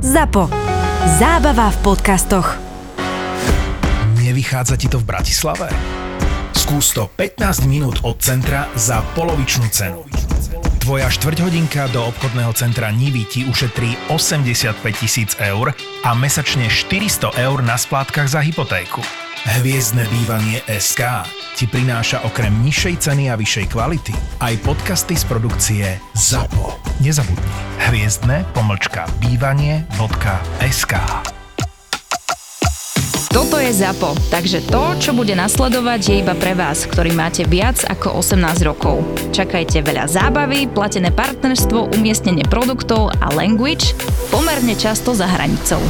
ZAPO. Zábava v podcastoch. Nevychádza ti to v Bratislave? Skús to 15 minút od centra za polovičnú cenu. Tvoja štvrťhodinka do obchodného centra Nivy ti ušetrí 85 tisíc eur a mesačne 400 eur na splátkach za hypotéku. Hviezdne bývanie SK ti prináša okrem nižšej ceny a vyššej kvality aj podcasty z produkcie ZAPO. Nezabudni. Hviezdne pomlčka bývanie.sk Toto je ZAPO, takže to, čo bude nasledovať, je iba pre vás, ktorý máte viac ako 18 rokov. Čakajte veľa zábavy, platené partnerstvo, umiestnenie produktov a language pomerne často za hranicou.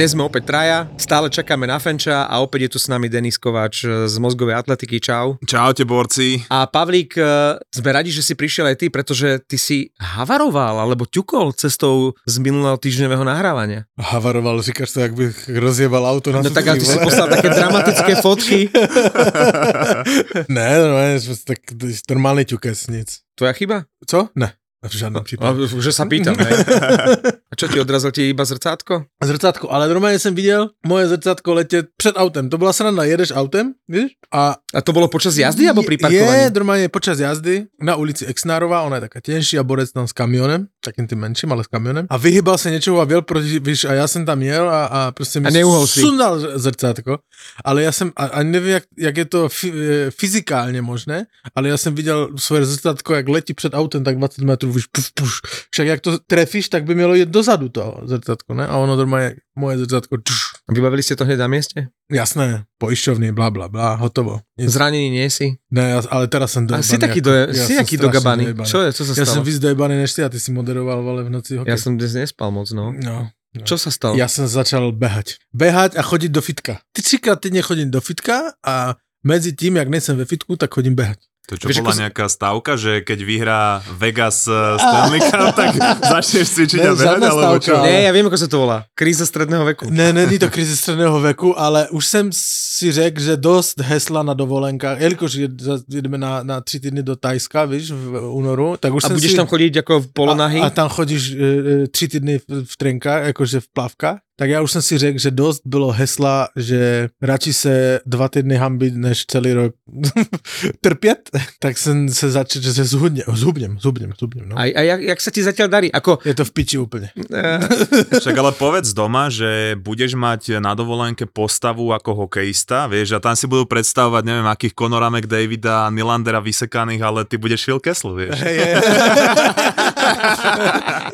Dnes sme opäť traja, stále čakáme na Fenča a opäť je tu s nami Denis Kováč z mozgovej atletiky. Čau. Čaute, borci. A Pavlík, e, sme radi, že si prišiel aj ty, pretože ty si havaroval alebo ťukol cestou z minulého týždňového nahrávania. Havaroval, říkáš to, jak bych rozjebal auto na No tak ale ty si poslal také dramatické fotky. ne, normálne, tak normálny ťukes, nic. Tvoja chyba? Co? Ne. V žiadnom prípade. A, že sa pýtam, hej. A čo ti odrazil ti iba zrcátko? Zrcátko, ale normálne som videl moje zrcátko letět před autem. To byla sranda, jedeš autem, víš? A, a to bolo počas jazdy alebo pri Je, parkovaní? normálne počas jazdy na ulici Exnárová, ona je taká tenší a borec tam s kamionem, takým tým menším, ale s kamionem. A vyhybal sa niečoho a věl proti, víš, a ja som tam jel a, a prostě mi a sundal zrcátko. Ale ja som, a, a neviem, jak, jak je to f, e, fyzikálne možné, ale ja som videl svoje zrcátko, jak letí před autem, tak 20 metrů, víš, puf, puf. Však jak to trefíš, tak by mělo jít dozadu toho zrcátko, ne? A ono normálne moje zrcátko. Tš. A vybavili ste to hneď na mieste? Jasné, poišťovný, bla bla bla, hotovo. Nic. Zranený nie si? Ne, ale teraz som dojebaný. A si taký, do, ja si taký dogabaný. Čo je, čo sa stalo? Ja som víc dojebaný než ty a ty si moderoval vole v noci hokej. Ja som dnes nespal moc, no. No. No. Čo sa stalo? Ja som začal behať. Behať a chodiť do fitka. Ty třikrát týdne chodím do fitka a medzi tým, jak nejsem ve fitku, tak chodím behať. To čo Víš, bola ako... nejaká stavka, že keď vyhrá Vegas uh, Stanley Cup, tak začneš cvičiť ne, a behať, alebo čo? Nie, ja viem, ako sa to volá. Kríza stredného veku. Ne, není to kríza stredného veku, ale už jsem si řekl, že dost hesla na dovolenkách, jelikož jedeme na, na tři týdny do Tajska, víš, v únoru, tak už A budeš si... tam chodit jako v polonahy? A, a tam chodíš e, tři týdny v, v trenkách, jakože v plavkách tak já už jsem si řekl, že dost bylo hesla, že radši se dva týdny hambit, než celý rok trpět, tak jsem se začal, že se zhubnem, zhubnem, zhubnem, zhubnem. No. A, a jak, jak sa ti zatiaľ darí? Ako... Je to v piči úplne. Však ale povedz doma, že budeš mať na dovolenke postavu ako hokejista, vieš, a tam si budú predstavovať, neviem, akých Conora McDavida a Nylandera vysekaných, ale ty budeš Phil Kessel, vieš.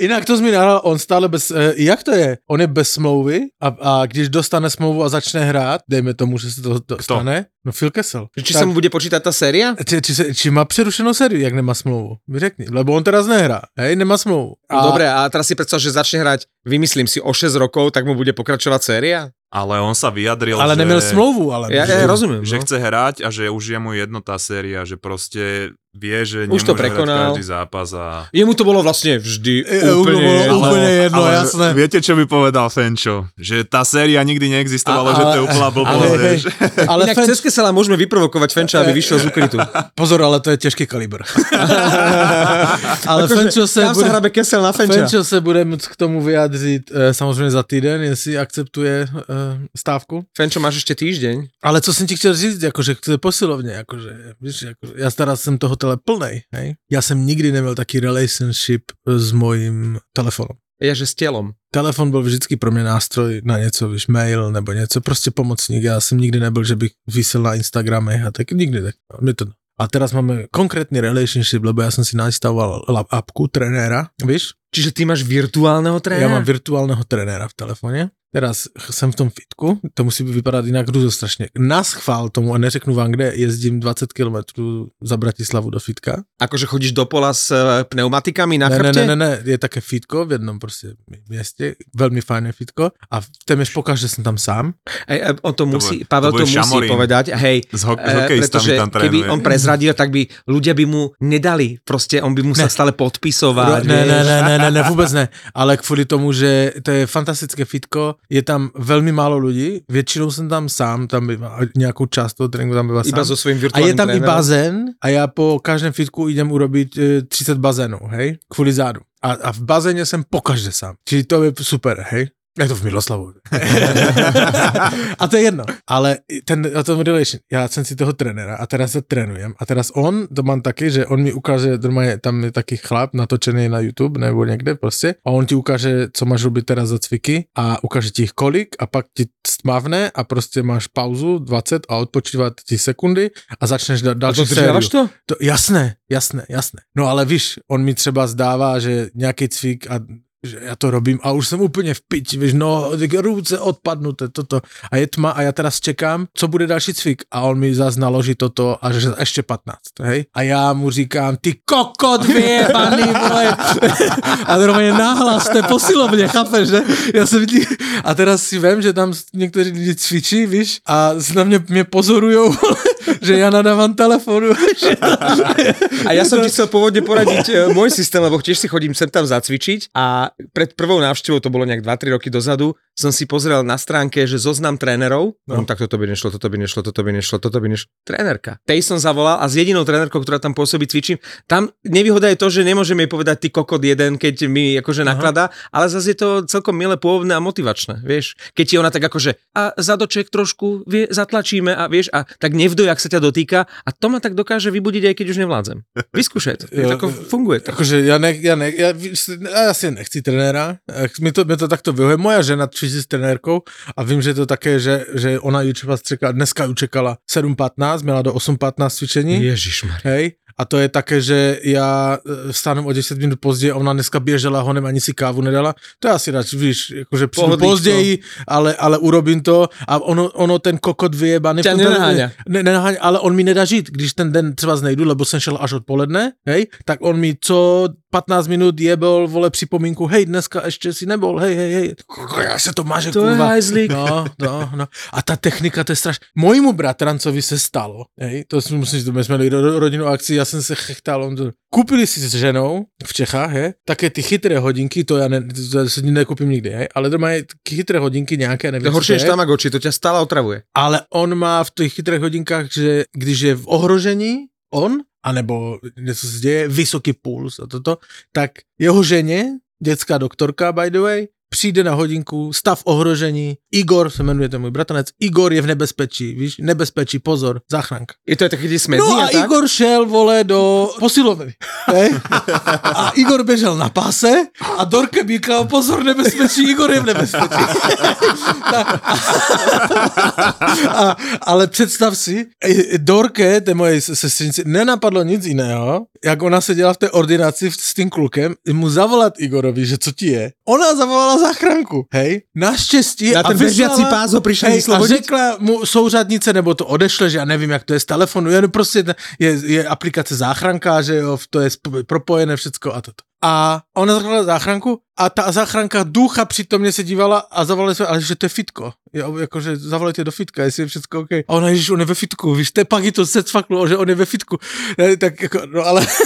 Inak to mi nahral, on stále bez, uh, jak to je? On je bez smlouvy a, a když dostane smlouvu a začne hrát, dejme tomu, že se to dostane, no Phil Kessel. Či tak, sa mu bude počítať tá séria? Či, či, či má přerušenou sériu, jak nemá smlouvu? Mi řekni, lebo on teraz nehrá, hej, nemá smlouvu. A... Dobre, a teraz si predstav, že začne hrať, vymyslím si, o 6 rokov, tak mu bude pokračovať séria? Ale on sa vyjadril, ale že... neměl smlouvu, ale... Ja, ja rozumiem. Že no. chce hrať a že už je mu jedno tá séria, že proste vie, že už to prekonal. každý zápas a... Jemu to bolo vlastne vždy e, úplne, bolo jedno. úplne jedno, ale jasné. Viete, čo by povedal Fenčo? Že tá séria nikdy neexistovala, že to je úplná blbosť, ale, vieš. ale Inak Fenč... cez Kesela môžeme vyprovokovať Fenča, aby vyšiel z ukrytu. Pozor, ale to je těžký kalibr. ale akože, Fenčo se bude... sa hrabe Kesel na Fenča. Fenčo se bude môcť k tomu vyjádřit e, samozřejmě za týden, jestli akceptuje e, stávku. Fenčo, máš ešte týždeň. Ale co jsem ti chtěl říct, jakože chce posilovně, jakože, víš, jako, já teraz jsem toho tele plnej, hej. Já jsem nikdy neměl taký relationship s mojím telefonem. Ja, že s telom. Telefon byl vždycky pro mě nástroj na něco, víš, mail nebo něco, prostě pomocník. Já jsem nikdy nebyl, že bych vysel na Instagrame a tak nikdy tak. Mě to a teraz máme konkrétny relationship, lebo ja som si nastavoval apku trenéra, víš? Čiže ty máš virtuálneho trénera? Ja mám virtuálneho trenéra v telefone. Teraz jsem v tom fitku, to musí vypadat jinak strašně. Na schvál tomu, a neřeknu vám, kde jezdím 20 km za Bratislavu do fitka. Akože chodíš do pola s pneumatikami na ne, chrbte? Ne, ne, ne, je také fitko v jednom prostě městě, velmi fajné fitko a téměř pokaž, že jsem tam sám. Ej, on to musí, to Pavel to, bude musí šamorín. povedať, hej, S, ho- s e, hokejistami pretože tam keby on prezradil, tak by ľudia by mu nedali, proste on by musel Ne. stále podpisovať. ne, ne, ne, ne, ne, ne, vůbec ne, ale kvůli tomu, že to je fantastické fitko, je tam veľmi málo ľudí, většinou jsem tam sám, tam bývá, nějakou část toho tréninku tam bývá Iba sám. so svojím A je tam i trénerom. bazén a já po každém fitku idem urobiť e, 30 bazénů, hej, kvůli zádu. A, a v bazéně jsem pokaždé sám. Čili to je super, hej. Je to v Miloslavu. a to je jedno. Ale ten, o tom relation, já jsem si toho trenéra a teraz se trénujem. A teraz on, to mám taky, že on mi ukáže, normálně tam je taký chlap natočený na YouTube nebo někde prostě a on ti ukáže, co máš robiť teraz za cviky a ukáže ti ich kolik a pak ti stmavne a prostě máš pauzu 20 a odpočívat ti sekundy a začneš da- A další to sériu. to? To, jasné, jasné, jasné. No ale víš, on mi třeba zdává, že nějaký cvik a že já to robím a už jsem úplně v piči, víš, no, ruce odpadnuté, toto. A je tma a já teraz čekám, co bude další cvik. A on mi zase naloží toto a že ještě 15, hej. A já mu říkám, ty kokot vyjebaný, vole. A normálně náhlas té posilovně, chápeš, že? Já jsem vidí... A teraz si vím, že tam někteří lidi cvičí, víš, a na mě, mě pozorujou, že já nadávám telefonu. A ja som ti chcel pôvodne poradiť e, môj systém, lebo tiež si chodím sem tam zacvičiť a pred prvou návštevou, to bolo nejak 2-3 roky dozadu, som si pozrel na stránke, že zoznam trénerov, no. tak toto by nešlo, toto by nešlo, toto by nešlo, toto by nešlo. Trénerka. Tej som zavolal a s jedinou trénerkou, ktorá tam pôsobí, cvičím. Tam nevýhoda je to, že nemôžem jej povedať ty kokot jeden, keď mi akože nakladá, ale zase je to celkom milé, pôvodné a motivačné, vieš. Keď ti ona tak akože a zadoček trošku vie, zatlačíme a vieš, a tak nevdoj, ak sa ťa dotýka a to ma tak dokáže vybudiť, aj keď už nevládzem. Vyskúšaj to. Jo, tako funguje to. Akože ja, ne, ja, ne, ja, ja asi nechci trenéra. Mi to, mi to takto vyhovuje. Moja žena cvičí s trenérkou a vím, že to také, že, že ona ju třeba čekala, dneska ju čekala 7.15, měla do 8.15 cvičení. Ježišmar. Hej, a to je také, že já e, vstanu o 10 minut později a ona dneska běžela honem, ani si kávu nedala. To je asi radši, víš, jakože přijdu později, ale, ale urobím to a ono, ono ten kokot vyjebaný. Ťa nenaháňa. Ne, nenaháňa, ale on mi nedá žít, když ten den třeba znejdu, lebo jsem šel až odpoledne, hej, tak on mi co 15 minut jebol, vole, připomínku, hej, dneska ještě si nebol, hej, hej, hej, já se to máže, To je kurva. hajzlík. No, no, no. A ta technika, to je strašné. Mojímu bratrancovi se stalo, hej, to si musím my jsme měli ro- rodinnou akci, já jsem se chechtal, on to... Kupili si s ženou v Čechách, hej, také ty chytré hodinky, to já ne, to si nekupím nikdy, hej, ale doma je chytré hodinky nějaké, To nevím, je co horšie to než je. Tamagotchi, to ťa stále otravuje. Ale on má v těch chytrých hodinkách, že když je v ohrožení, on, anebo něco se děje, vysoký puls a toto, tak jeho ženě, dětská doktorka, by the way, přijde na hodinku, stav ohrožení, Igor, se jmenuje ten můj bratranec, Igor je v nebezpečí, víš, nebezpečí, pozor, záchranka. Je to je také, kde smedný No a tak? Igor šel, vole, do posilovny. A Igor běžel na páse a Dorke bíkal, pozor, nebezpečí, Igor je v nebezpečí. A, ale představ si, e, Dorke, té moje sestřenici, nenapadlo nic jiného, jak ona seděla v té ordinaci s tím klukem, mu zavolat Igorovi, že co ti je. Ona zavolala záchranku, hej? Naštěstí. Na ten bežiaci pás ho prišli hej, a řekla mu souřadnice, nebo to odešle, že já nevím, jak to je z telefonu, jen prostě je, je aplikace záchranka, že jo, to je propojené všecko a toto. A ona zavolala záchranku a ta záchranka ducha přitomně se dívala a zavolali jsme, ale že to je fitko. Jo, jakože zavolejte do fitka, jestli je všechno OK. A ona, ježiš, on je ve fitku, víš, to je pak to se cvaklo, že on je ve fitku. Ne, tak jako, no ale...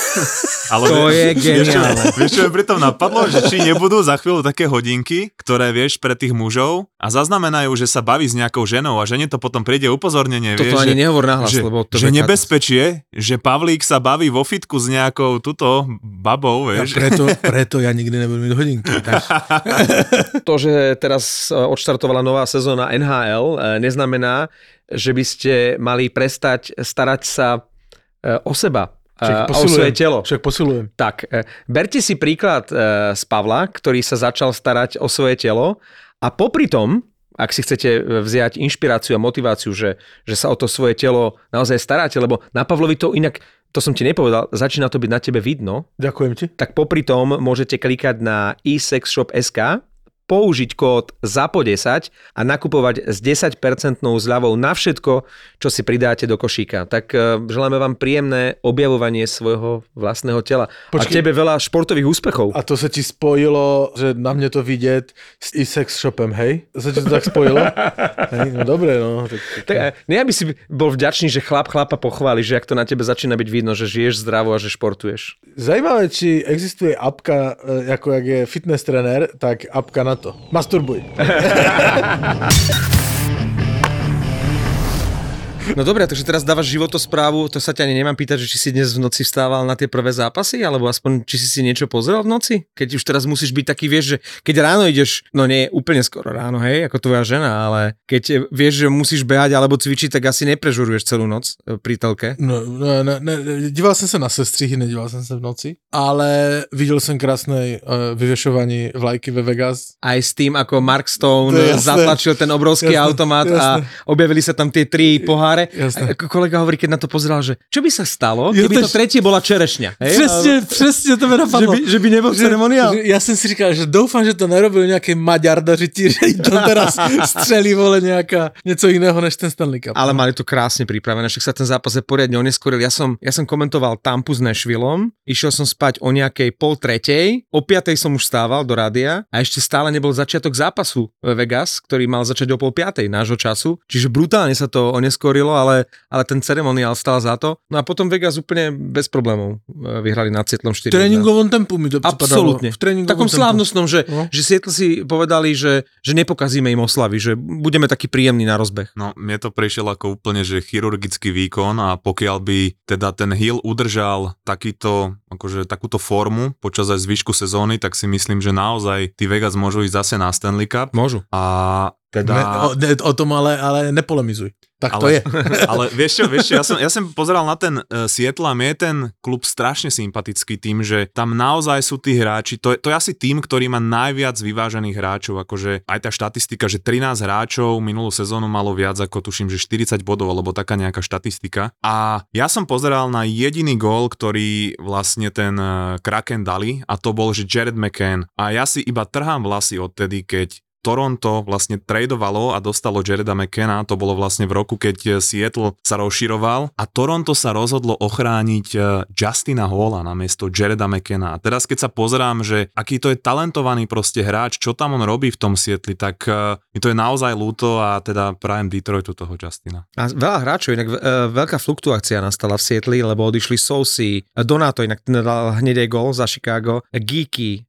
Ale To je geniálne. Vieš, čo mi pritom napadlo? Že či nebudú za chvíľu také hodinky, ktoré vieš pre tých mužov a zaznamenajú, že sa baví s nejakou ženou a žene to potom príde upozornenie, Toto vieš, ani že, nehovor nahlas, že, lebo to že nebezpečie, že Pavlík sa baví vo fitku s nejakou tuto babou, Ja vieš. Preto, preto ja nikdy nebudem mít hodinky. Tak. To, že teraz e, odštartovala nová sezóna NHL, e, neznamená, že by ste mali prestať starať sa e, o seba a o svoje telo. Však posilujem. Tak, berte si príklad z Pavla, ktorý sa začal starať o svoje telo a popri tom, ak si chcete vziať inšpiráciu a motiváciu, že, že sa o to svoje telo naozaj staráte, lebo na Pavlovi to inak, to som ti nepovedal, začína to byť na tebe vidno, Ďakujem ti. tak popri tom môžete klikať na eSexShop.sk, použiť kód ZAPO10 a nakupovať s 10% zľavou na všetko, čo si pridáte do košíka. Tak e, želáme vám príjemné objavovanie svojho vlastného tela. A Počkej. tebe veľa športových úspechov. A to se ti spojilo, že na mě to vidět s e-sex shopem, hej? Se ti to tak spojilo? hej, no dobré, no. Tak, Tak, e, ne, aby si bol vďačný, že chlap chlapa pochváli, že ak to na tebe začína byť vidno, že žiješ zdravo a že športuješ. Zajímavé, či existuje apka, e, jako jak je fitness trenér, tak apka na to. Masturbuj. No dobre, takže teraz dávaš životosprávu, to sa ťa ani nemám pýtať, že či si dnes v noci vstával na tie prvé zápasy, alebo aspoň či si si niečo pozrel v noci? Keď už teraz musíš byť taký, vieš, že keď ráno ideš, no nie úplne skoro ráno, hej, ako tvoja žena, ale keď vieš, že musíš behať alebo cvičiť, tak asi neprežuruješ celú noc e, pri telke. No, ne, ne, ne, díval jsem se na sestřihy, nedíval jsem se v noci, ale viděl jsem krásné uh, vyvěšování vlajky ve Vegas. Aj s tým, ako Mark Stone jasné. zatlačil ten obrovský Jasné, automat a jasné. objavili sa tam tie tri poháre. Jasné. A kolega hovorí, keď na to pozeral, že čo by sa stalo, Ja keby to tež- tretie bola čerešňa. Hej? Přesně, přesně to mi Že napadlo. by, že by nebol ceremoniál. Že, já jsem si říkal, že doufám, že to nerobil nějaký Maďardaři ti, že jim to teraz střelí, vole, nějaká, něco jiného než ten Stanley Cup. Ale mali to krásne pripravené, však sa ten zápas aj poriadne oneskoril. Ja som, ja som komentoval Tampu s Nashvillom, išiel som spať o nejakej pol tretej, o piatej som už stával do rádia a ešte stále nebol začiatok zápasu Vegas, ktorý mal začať o pol piatej nášho času. Čiže brutálne sa to oneskorilo, ale, ale ten ceremoniál stal za to. No a potom Vegas úplne bez problémov e, vyhrali nad Cietlom 4 v tréninkovom tempu mi to. Absolútne. V takom tempu. slávnostnom, že, No. že Seattle si povedali, že, že nepokazíme im oslavy, že budeme taký príjemný na rozbeh. No, mne to prišiel ako úplne, že chirurgický výkon a pokiaľ by teda ten Hill udržal takýto, akože takúto formu počas aj zvyšku sezóny, tak si myslím, že naozaj tí Vegas môžu ísť zase na Stanley Cup Môžu. a teda... Ne, o, ne, o tom ale, ale nepolemizuj. Tak to je. ale vieš čo, vieš čo, ja som, ja som pozeral na ten uh, Seattle a mne je ten klub strašne sympatický tým, že tam naozaj sú tí hráči, to, je- to je asi tým, ktorý má najviac vyvážených hráčov, akože aj tá štatistika, že 13 hráčov minulú sezónu malo viac ako tuším, že 40 bodov, alebo taká nejaká štatistika. A ja som pozeral na jediný gól, ktorý vlastne ten uh, Kraken dali a to bol, že Jared McCann. A ja si iba trhám vlasy odtedy, keď Toronto vlastne tradovalo a dostalo Jareda McKenna, to bolo vlastne v roku, keď eh, Seattle sa rozširoval a Toronto sa rozhodlo ochrániť eh, Justina Halla na miesto Jareda McKenna. A teraz keď sa pozerám, že aký to je talentovaný proste hráč, čo tam on robí v tom Seattle, tak eh, mi to je naozaj ľúto a teda prajem Detroitu toho Justina. A veľa hráčov, inak veľká fluktuácia nastala v Sietli, lebo odišli Sousi, Donato inak dal hneď aj gol za Chicago, Geeky,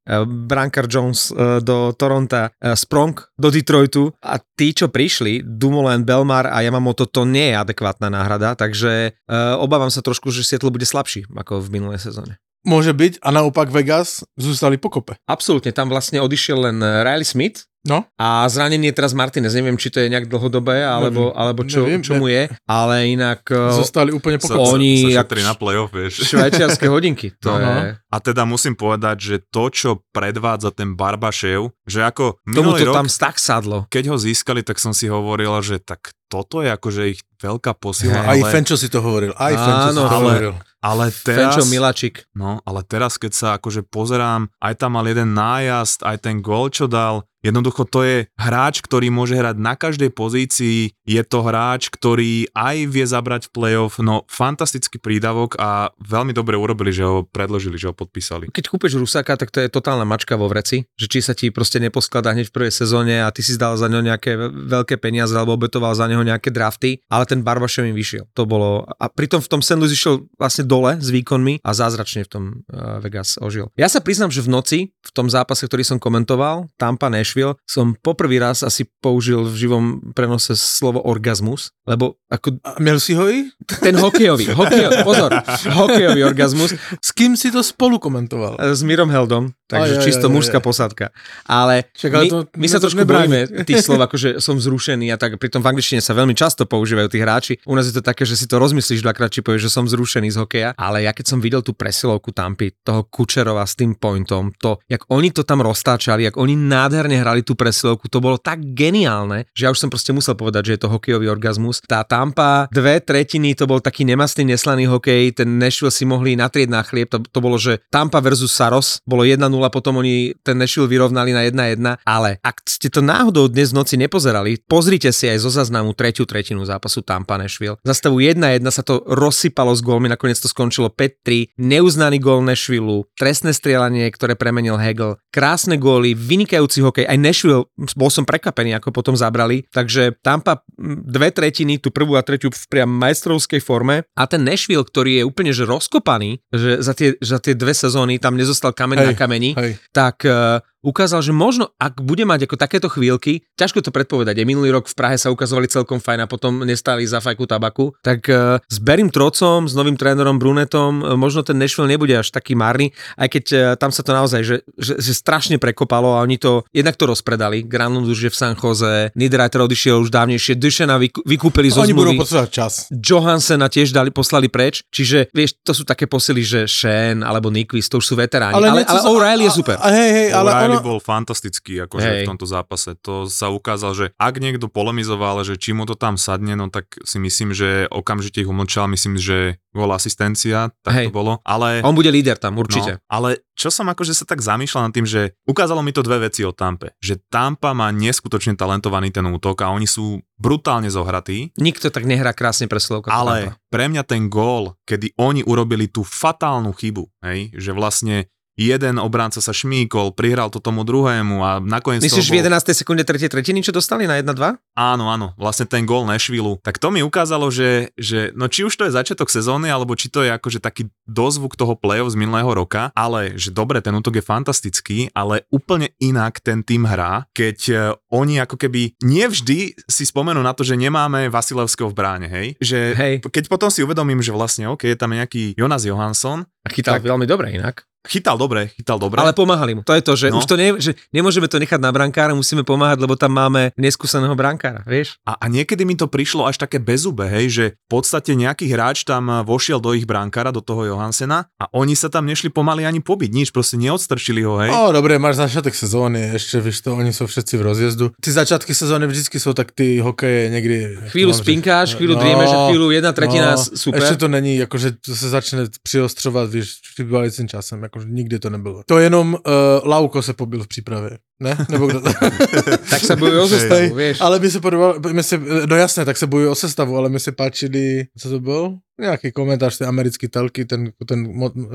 Brankar Jones do Toronta, e, Sprong do Detroitu a tí, čo prišli, Dumoulin, Belmar a Yamamoto, to nie je adekvátna náhrada, takže e, obávam sa trošku, že Seattle bude slabší ako v minulej sezóne. Môže byť a naopak Vegas zůstali pokope. Absolútne, tam vlastne odišiel len Riley Smith, No, A zranenie teraz Martinez, neviem, či to je nejak dlhodobé, alebo, alebo čo, neviem, čo mu je, ale inak eh, zostali úplne Sa, pokope. sa, Oni sa šetrí na playoff, vieš. švajčiarske hodinky. To No. je... A teda musím povedať, že to, čo predvádza ten Barbašev, že ako Tomu to rok, tam tak sadlo. keď ho získali, tak som si hovoril, že tak toto je akože ich veľká posila, Aj ale, Fenčo si to hovoril. Aj Fenčo si Áno, to ale- hovoril. Ale Fenčo teraz... Milačik. No, ale teraz, keď sa akože pozerám, aj tam mal jeden nájazd, aj ten gól, čo dal, jednoducho to je hráč, ktorý môže hrať na každej pozícii, je to hráč, ktorý aj vie zabrať v playoff, no fantastický prídavok a veľmi dobre urobili, že ho predložili, že ho podpísali. Keď kúpeš Rusáka, tak to je totálna mačka vo vreci, že či sa ti proste neposkladá hneď v prvej sezóne a ty si zdal za ňo nejaké ve- veľké peniaze alebo obetoval za neho nejaké drafty, ale ten Barbašov im vyšiel. To bolo... A pritom v tom St. Louis išiel vlastne dole s výkonmi a zázračne v tom uh, Vegas ožil. Ja sa priznám, že v noci, v tom zápase, ktorý som komentoval, Tampa Nashville, som poprvý raz asi použil v živom prenose slovo orgazmus, lebo ako A si ho i? ten hokejový, hokejový, pozor, hokejový orgazmus S kým si to spolu komentoval? s Mirom Heldom, takže Aj, aj, čisto aj, aj, mužská aj. posádka. Ale, Však ale my, to my sa to trošku nebráni. bojíme tých slov, akože som vzrušený a tak, pritom v angličtine sa veľmi často používajú tí hráči. U nás je to také, že si to rozmyslíš dvakrát, či povieš, že som vzrušený z hokeja, ale ja keď som videl tú presilovku Tampy, toho Kučerova s tým pointom, to, jak oni to tam roztáčali, jak oni nádherne hrali tú presilovku, to bolo tak geniálne, že ja už som proste musel povedať, že je to hokejový orgazmus. Tá Tampa, dve tretiny, to bol taký nemastný, neslaný hokej, ten Nashville si mohli natrieť na chlieb, to, to bolo, že Tampa versus Saros, bolo 1-0, potom oni ten Nashville vyrovnali na 1-1, ale ak ste to náhodou dnes v noci nepozerali, pozrite si aj zo záznamu tretiu tretinu zápasu Tampa Nashville. Za stavu 1-1 sa to rozsypalo s gólmi, nakoniec to skončilo 5-3, neuznaný gól Nashville, trestné strieľanie, ktoré premenil Hegel, krásne góly, vynikajúci hokej, aj Nashville, bol som prekvapený, ako potom zabrali, takže Tampa dve tretiny, tú prvú a tretiu v priam majstrovskej forme a ten Nashville, ktorý je úplne že rozkopaný, že za tie, za tie dve sezóny tam nezostal kameň Hej, na kameni, Hej. tak uh, ukázal, že možno, ak bude mať ako takéto chvíľky, ťažko to predpovedať. Aj minulý rok v Prahe sa ukazovali celkom fajn a potom nestali za fajku tabaku. Tak uh, s Berim Trocom, s novým trénerom Brunetom, uh, možno ten Nashville nebude až taký marný, aj keď uh, tam sa to naozaj, že, že, že strašne prekopalo a oni to, jednak to rozpredali. Granlund už je v San Jose, Niederreiter odišiel už dávnejšie, Dušena vyku, vykúpili zo Oni budú zmluvy. potrebovať čas. Johansena tiež dali, poslali preč, čiže vieš, to sú také posily, že Shen alebo Nyquist, to už sú veteráni, ale, ale, ale sa- O'Reilly je super. A, hej, hej, ale O'Reilly ono, bol fantastický akože Hej. v tomto zápase. To sa ukázal, že ak niekto polemizoval, že či mu to tam sadne, no tak si myslím, že okamžite ich umlčal. Myslím, že gol asistencia, tak Hej. to bolo. Ale On bude líder tam, určite. No, ale čo som akože sa tak zamýšľal nad tým, že ukázalo mi to dve veci o Tampe. Že Tampa má neskutočne talentovaný ten útok a oni sú brutálne zohratí, Nikto tak nehrá krásne pre Slovka. ale pre mňa ten gól, kedy oni urobili tú fatálnu chybu, hej, že vlastne jeden obránca sa šmíkol, prihral to tomu druhému a nakoniec Myslíš to v 11. sekunde 3. tretiny, čo dostali na 1-2? Áno, áno, vlastne ten gól Nashville. Tak to mi ukázalo, že, že no či už to je začiatok sezóny, alebo či to je akože taký dozvuk toho play-off z minulého roka, ale že dobre, ten útok je fantastický, ale úplne inak ten tým hrá, keď e, oni ako keby nevždy si spomenú na to, že nemáme Vasilevského v bráne, hej? Že Hej. keď potom si uvedomím, že vlastne OK, je tam nejaký Jonas Johansson, A chytal Tak. veľmi dobre inak. Chytal dobre, chytal dobre. Ale pomáhali mu. To je to, že No. už to ne, že nemôžeme to nechať na brankára, musíme pomáhať, lebo tam máme neskúseného brankára, vieš? A, a niekedy mi to prišlo až také bezube, hej, že v podstate nejaký hráč tam eh, vošiel do ich brankára, do toho Johansena a oni sa tam nešli pomaly ani pobiť, nič, proste neodstrčili ho, hej. O, dobre, máš začiatek sezóny, ešte víš to, oni sú všetci v rozjezdu. Ty začiatky sezóny vždycky sú tak ty hokeje niekdy... Chvíľu spinkáš, chvíľu drieme, že chvíľu jedna tretina s- super. No, Ešte to není, akože to sa začne přiostřovat, víš, přibývajícím časem, akože nikdy to nebylo. To jenom uh, Lauko se pobil v přípravě, ne? Nebo kdo to? Tak sa bojujú o zostavu, vieš. ale mi se podobalo, mi se, no jasné, tak se bojují o sestavu, ale mi se páčili, co to byl? Nějaký komentář té americký telky, ten, ten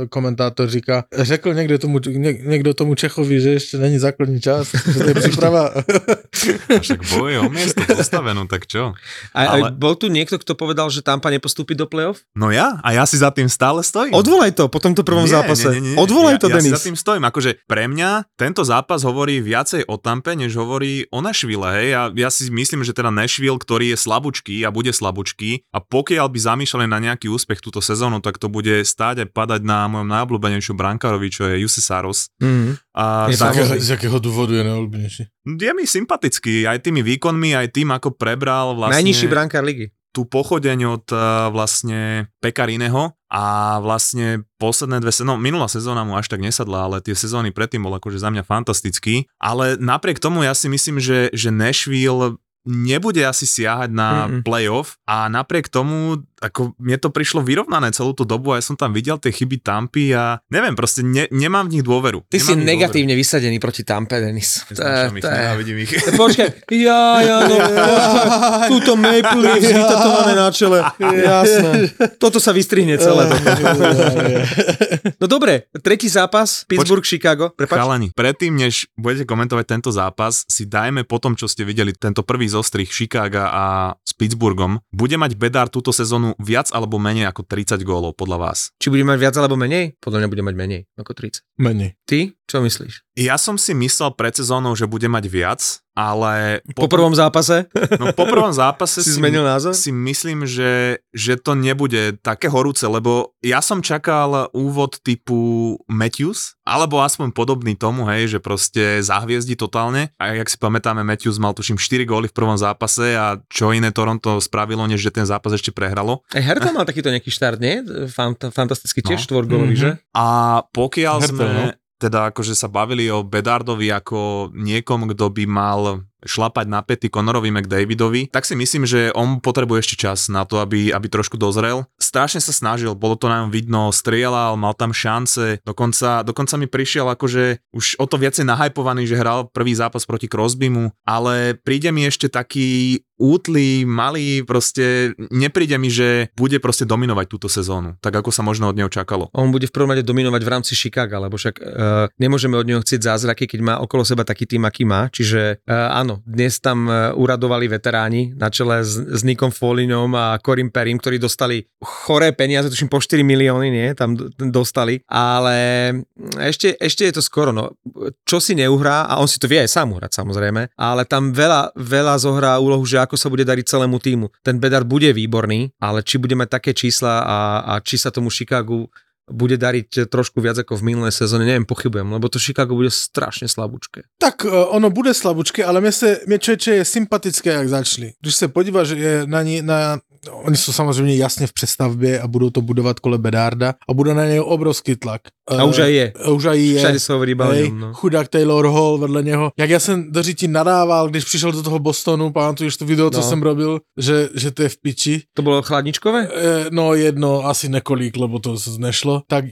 komentátor říká, řekl někdo tomu, ně, někdo tomu Čechovi, že ještě není základní čas, že to je příprava. Však bojuje o miesto postavenú, tak čo? A, ale- bol tu niekto, kto povedal, že Tampa nepostúpi do play-off? No ja, a ja si za tým stále stojím. Odvolaj to po tomto prvom Nie, zápase. nie, nie, nie. Odvolaj ja, to, ja Denis. si za tým stojím. Akože pre mňa tento zápas hovorí viacej o Tampe, než hovorí o Nashville. Hej? Ja, ja si myslím, že teda Nashville, ktorý je slabúčký a bude slabúčký a pokiaľ by zamýšľali na nejaký úspech túto sezónu, tak to bude stáť a padať na mojom najobľúbenejšom brankárovi, čo je Jussi Saros. Mm. A Je jakého, z jakého důvodu je neoblíbenější? je mi sympatický aj tými výkonmi, aj tým, ako prebral vlastne Najnižší brankár ligy. Tú pochodeň od uh, vlastne Pekarineho a vlastne posledné dve sezóny, no minulá sezóna mu až tak nesadla, ale tie sezóny predtým bol akože za mňa fantastický, ale napriek tomu ja si myslím, že, že Nashville nebude asi siahať na Mm-mm. playoff a napriek tomu, ako mne to prišlo vyrovnané celú tú dobu a ja som tam videl tie chyby Tampy a neviem, proste ne, nemám v nich dôveru. Ty Nemám si negatívne vysadený proti Tampe, Denis. dôveru. Neznášam ich, nenávidím ich. Počkaj, ja, ja, no, túto Maple Leafs vytatované na čele. Jasné. Toto sa vystrihne celé. No dobre, tretí zápas, Pittsburgh, Chicago. Prepač. Chalani, predtým, než budete komentovať tento zápas, si dajme po tom, čo ste videli, tento prvý zostrih Chicaga a s Pittsburghom, bude mať Bedard túto sezónu viac alebo menej ako 30 gólov, podľa vás? Či bude mať viac alebo menej? Podľa mňa bude mať menej ako 30. Menej. Ty? Čo myslíš? Ja som si myslel pred sezónou, že bude mať viac, ale Po prvom zápase no, po prvom zápase si zmenil názor? si myslím, že, že to nebude také horúce, lebo ja som čakal úvod typu Matthews, alebo aspoň podobný tomu, hej, že proste zahviezdi totálne. A jak si pamätáme, Matthews mal tuším 4 góly v prvom zápase a čo iné Toronto spravilo, než že ten zápas ešte prehralo. Aj Hertha mal takýto nejaký štart, nie? Fant- fantastický tiež, No. štvorgólový, Mhm. že? A pokiaľ Hertel, sme no. Teda akože sa bavili o Bedardovi ako niekom, kto by mal šlapať na pety Conorovi McDavidovi, tak si myslím, že on potrebuje ešte čas na to, aby, aby trošku dozrel. Strašne sa snažil, bolo to nám vidno, strieľal, mal tam šance, dokonca, dokonca mi prišiel akože už o to viacej nahajpovaný, že hral prvý zápas proti Crosbymu, ale príde mi ešte taký útlý, malý, proste nepríde mi, že bude proste dominovať túto sezónu, tak ako sa možno od neho čakalo. On bude v prvom rade dominovať v rámci Chicaga, lebo však uh, nemôžeme od neho chcieť zázraky, keď má okolo seba taký tým, aký má. Čiže uh, áno, dnes tam uh, uradovali veteráni na čele s, s Nikom Folinom a Corim Perim, ktorí dostali choré peniaze, tuším po 4 milióny, nie, tam dostali, ale ešte, ešte je to skoro, no. Čo si neuhrá, a on si to vie aj sám uhrať samozrejme, ale tam veľa, veľa zohrá úlohu, že ako sa bude dariť celému týmu. Ten Bedard bude výborný, ale či bude mať také čísla a, a či sa tomu Chicagu bude dariť trošku viac ako v minulé sezóne, neviem, pochybujem, lebo to Chicago bude strašně slabúčké. Tak uh, ono bude slabúčké, ale mne, se, mne čo, je sympatické, jak začali. Když se podíváš je na, na oni jsou samozřejmě jasně v přestavbě a budou to budovat kole Bedárda a bude na něj obrovský tlak. A už aj je. Uh, už aj je. Všade sa hovorí Hej, no. chudák Taylor Hall vedle něho. Jak já jsem do ti nadával, když přišel do toho Bostonu, pamatuješ to video, co No. jsem robil, že, že to je v piči. To bolo chladničkové? E, No jedno, asi nekolík, lebo to nešlo. Tak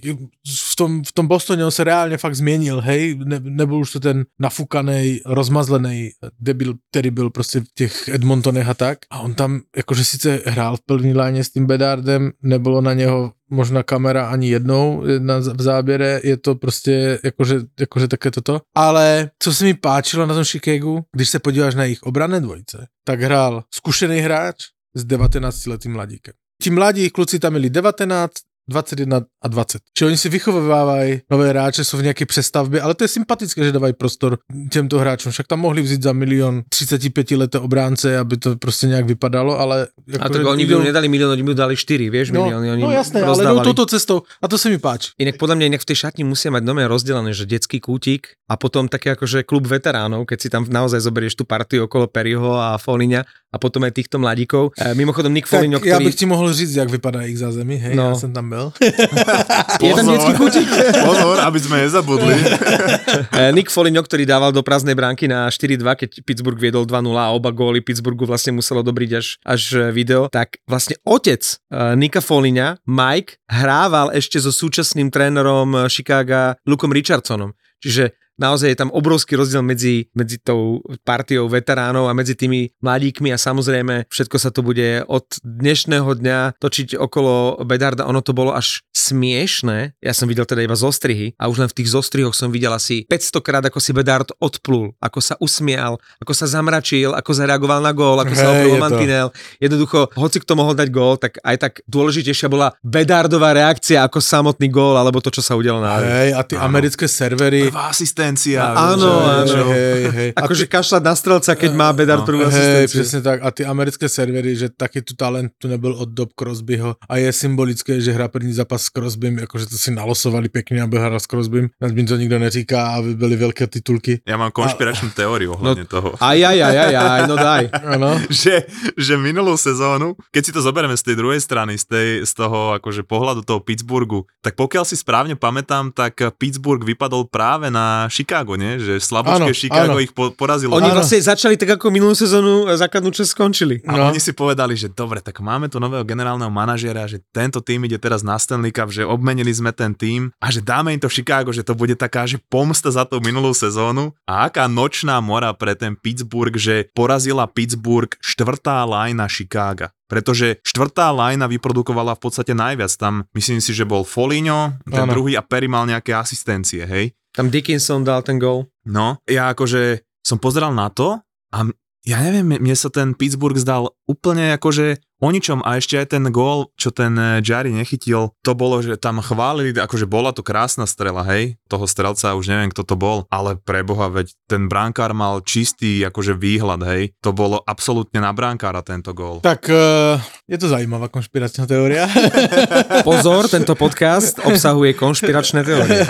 v tom, v tom Bostoně on se reálně fakt změnil, hej, ne, nebyl už to ten nafukaný, rozmazlený debil, který byl prostě v těch Edmontonech a tak. A on tam jakože sice hrál v první láně s tím Bedardem, nebylo na něho možná kamera ani jednou na, v záběre, je to prostě jakože, jakože také toto. Ale co se mi páčilo na tom Chicagu, když se podíváš na jejich obrané dvojice, tak hrál zkušený hráč s 19 letým mladíkem. Ti mladí kluci tam měli 19, 21 a 20. Čiže oni si vychovávají nové hráče, jsou v nějaké přestavbě, ale to je sympatické, že dávají prostor těmto hráčům. Však tam mohli vzít za milion 35 leté obránce, aby to prostě nějak vypadalo, ale... A tak oni by mu nedali milión, oni by mu dali 4, vieš, no, milióny. Oni no jasné, ale jdou rozdávali. touto cestou a to se mi páči. Inak podľa mňa inak v tej šatni musia mať nové rozdelené, že detský kútik a potom také akože klub veteránov, keď si tam naozaj zoberieš tú partiu okolo Perryho a Foliňa a potom aj týchto mladíkov. E, mimochodom Nick Foligno, já ktorý... bych ti mohl říct, jak vypadá jich za zemi, hej, No. já jsem tam byl. Je tam detský kútik? Pozor, aby sme nezabudli. E, Nick Foligno, ktorý dával do prázdnej bránky na 4-2, keď Pittsburgh viedol 2-0 a oba góly Pittsburghu vlastne muselo dobriť až, až video, tak vlastne otec uh, Nika Foligna, Mike, hrával ešte so súčasným trénerom eh, Chicaga Lukom Richardsonom. Čiže naozaj je tam obrovský rozdiel medzi, medzi tou partiou veteránov a medzi tými mladíkmi a samozrejme všetko sa to bude od dnešného dňa točiť okolo Bedarda. Ono to bolo až smiešné. Ja som videl teda iba zostrihy a už len v tých zostrihoch som videl asi 500 krát, ako si Bedard odplul, ako sa usmial, ako sa zamračil, ako zareagoval na gól, ako sa to. mantinel. Jednoducho, hoci kto mohol dať gól, tak aj tak dôležitejšia bola Bedardová reakcia ako samotný gól, alebo to, čo sa udialo na Hej, a ty americké servery, Prvá asistencia. Áno, áno. hej, hej. A Akože kašľať na strelca, keď má Bedard prvú Hej, asistenciu. přesně tak. A ty americké servery, že taky tu talent tu nebyl od dob Crosbyho a je symbolické, že hra první zápas s Crosbym, jakože to si nalosovali pěkně, aby hral s Crosbym. Nás mi to nikdo neříká, aby byly velké titulky. Ja mám konšpiračnú teóriu ohľadne toho. Aj, aj, aj, aj, aj, no daj. Ano. že, že minulú sezónu, keď si to zoberieme z tej druhej strany, z, tej, z toho akože pohľadu toho Pittsburghu, tak pokiaľ si správne pamätám, tak Pittsburgh vypadol práve na Chicago, nie? Že slabúčke Áno, Chicago áno. ich po, porazilo. Oni Áno. vlastne začali tak ako minulú sezónu e, základnú časť skončili. A No. oni si povedali, že dobre, tak máme tu nového generálneho manažera, že tento tým ide teraz na Stanley Cup, že obmenili sme ten tým a že dáme im to Chicago, že to bude taká, že pomsta za tú minulú sezónu. A aká nočná mora pre ten Pittsburgh, že porazila Pittsburgh štvrtá lajna Chicaga. Pretože štvrtá lajna vyprodukovala v podstate najviac. Tam myslím si, že bol Foligno, ten Áno. druhý a Perry mal nejaké asistencie, hej? Tam Dickinson dal ten gól. No, ja akože som pozeral na to a ja neviem, mne sa ten Pittsburgh zdal úplne akože o ničom a ešte aj ten gól, čo ten eh, Jari nechytil, to bolo, že tam chválili, akože bola to krásna strela, hej, toho strelca, už neviem, kto to bol, ale preboha, veď ten bránkár mal čistý akože výhľad, hej, to bolo absolútne na bránkára tento gól. Tak uh, je to zajímavá konšpiračná teória. Pozor, tento podcast obsahuje konšpiračné teórie.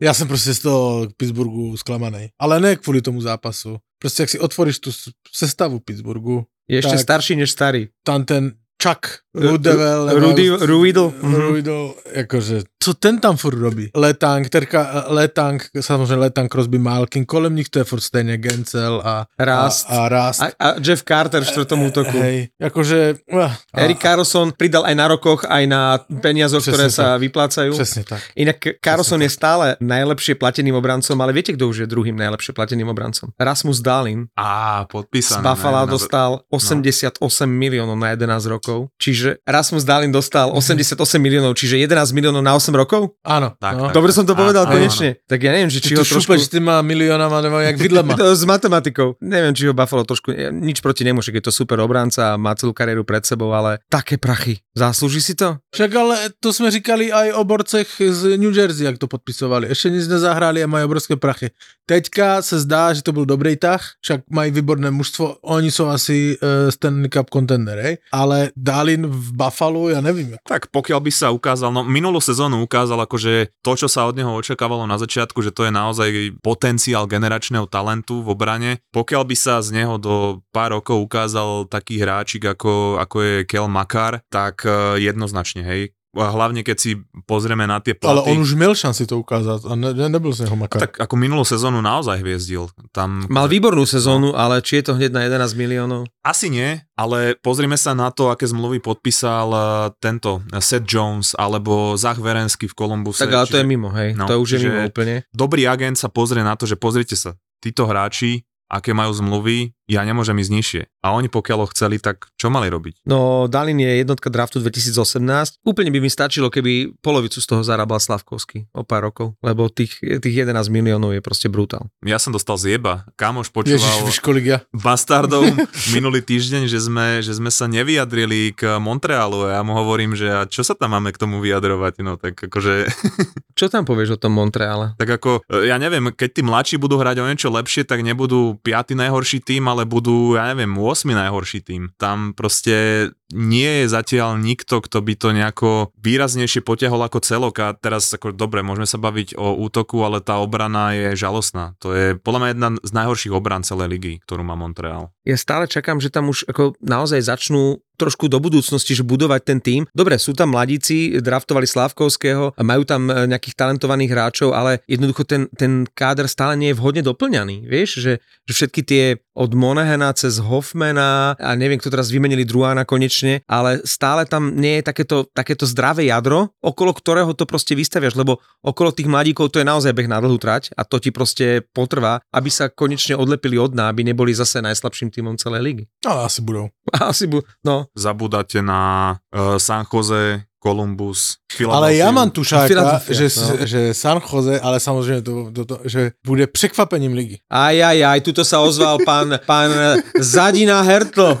Já jsem prostě z toho Pittsburghu zklamaný. Ale ne kvůli tomu zápasu. Prostě jak si otvoríš tu s- sestavu Pittsburghu, Je ešte Tak. starší než starý. tam ten Chuck Ru- Rudevel, Rudy, Ruidl. Mhm. Ruidl, jakože co ten tam furt robí? Letang, terka, Letang, samozřejmě Letang, Crosby, Malkin, kolem nich to je furt stejně Gencel a Rast. a, a Rast. A, a Jeff Carter v štvrtom útoku. Hej, jakože... A, Erik Carlson pridal aj na rokoch, aj na peniazoch, ktoré sa tak. vyplácajú. Přesně tak. Inak Carlson je stále najlepšie plateným obrancom, ale viete, kto už je druhým najlepšie plateným obrancom? Rasmus Dahlin Á, z podpísané. Buffalo ne, na- dostal 88 miliónov na 11 rokov. Čiže Rasmus Dahlin dostal 88 miliónov, čiže 11 miliónov na 8 rokov? Ano, Tak, no. tak. Dobre som to Áno, povedal áno, konečne. Tak ja neviem, že či Ty ho to trošku... šupeš s týma milionama nebo jak vidlema. To s matematikou. Neviem, či ho Buffalo trošku... Nič proti nemu, je to super obranca a má celú kariéru pred sebou, ale také prachy. Zaslúži si to? Však ale to jsme říkali aj o borcech z New Jersey, jak to podpisovali. Ještě nic nezahráli a mají obrovské prachy. Teďka se zdá, že to byl dobrý tah, však mají výborné mužstvo, oni jsou asi uh, Stanley Cup contender, hej? ale Dalin v Buffalo, ja jak- Tak pokiaľ by sa ukázal, no minulú sezónu ukázal akože to, čo sa od neho očakávalo na začiatku, že to je naozaj potenciál generačného talentu v obrane. Pokiaľ by sa z neho do pár rokov ukázal taký hráčik ako, ako je Kel Makar, tak eh, jednoznačne, hej. A hlavne keď si pozrieme na tie platy. Ale on už měl šanci to ukázat a ne, ne, nebyl z něho makar. Tak ako minulú sezónu naozaj hviezdil. Tam Mal výbornú sezónu, ale či je to hneď na 11 miliónov? Asi nie, ale pozrime sa na to, aké zmluvy podpísal eh, tento eh, Seth Jones alebo Zach Verensky v Columbuse. Tak ale to je Čiže mimo, hej. no, to už je čiže- mimo úplne. Dobrý agent sa pozrie na to, že pozrite sa, títo hráči, aké majú zmluvy, ja nemôžem ísť nižšie. A oni pokiaľ ho chceli, tak čo mali robiť? No, Dalin je jednotka draftu 2018. Úplne by mi stačilo, keby polovicu z toho zarábal Slavkovský o pár rokov, lebo tých, tých 11 miliónov je proste brutál. Ja som dostal zjeba. Kamoš Ježiš, počúval ja? bastardov minulý týždeň, že sme, že sme sa nevyjadrili k Montrealu a ja mu hovorím, že a čo sa tam máme k tomu vyjadrovať? No tak akože Čo tam povieš o tom Montreale? Tak ako, e, ja neviem, keď tí mladší budú hrať o niečo lepšie, tak nebudú 5. najhorší tým, ale budú, ja neviem, 8. najhorší tým. Tam proste nie je zatiaľ nikto, kto by to nejako výraznejšie potiahol ako celok a teraz ako dobre, môžeme sa baviť o útoku, ale tá obrana je žalostná. To je podľa mňa jedna z najhorších obran celej ligy, ktorú má Montreal. Ja stále čakám, že tam už ako naozaj začnú trošku do budúcnosti, že budovať ten tým. Dobre, sú tam mladíci, draftovali Slavkovského, a majú tam e, nejakých talentovaných hráčov, ale jednoducho ten, ten káder stále nie je vhodne doplňaný. Vieš, že, že všetky tie od Monahena cez Hoffmana a neviem, kto teraz vymenili Druána konečne, ale stále tam nie je takéto, takéto zdravé jadro, okolo ktorého to proste vystaviaš, lebo okolo tých mladíkov to je naozaj beh na dlhú trať a to ti proste potrvá, aby sa konečne odlepili od dna, aby neboli zase najslabším týmom celej ligy. Ale asi budou. Asi bu- no, Zabudáte na uh, San Jose, Columbus, Ale já mám tušáka, že, no. že San Jose, ale samozřejmě to, to, to, že bude překvapením ligy. Aj, aj, aj, tuto sa ozval pán, pán Zadina Hertl.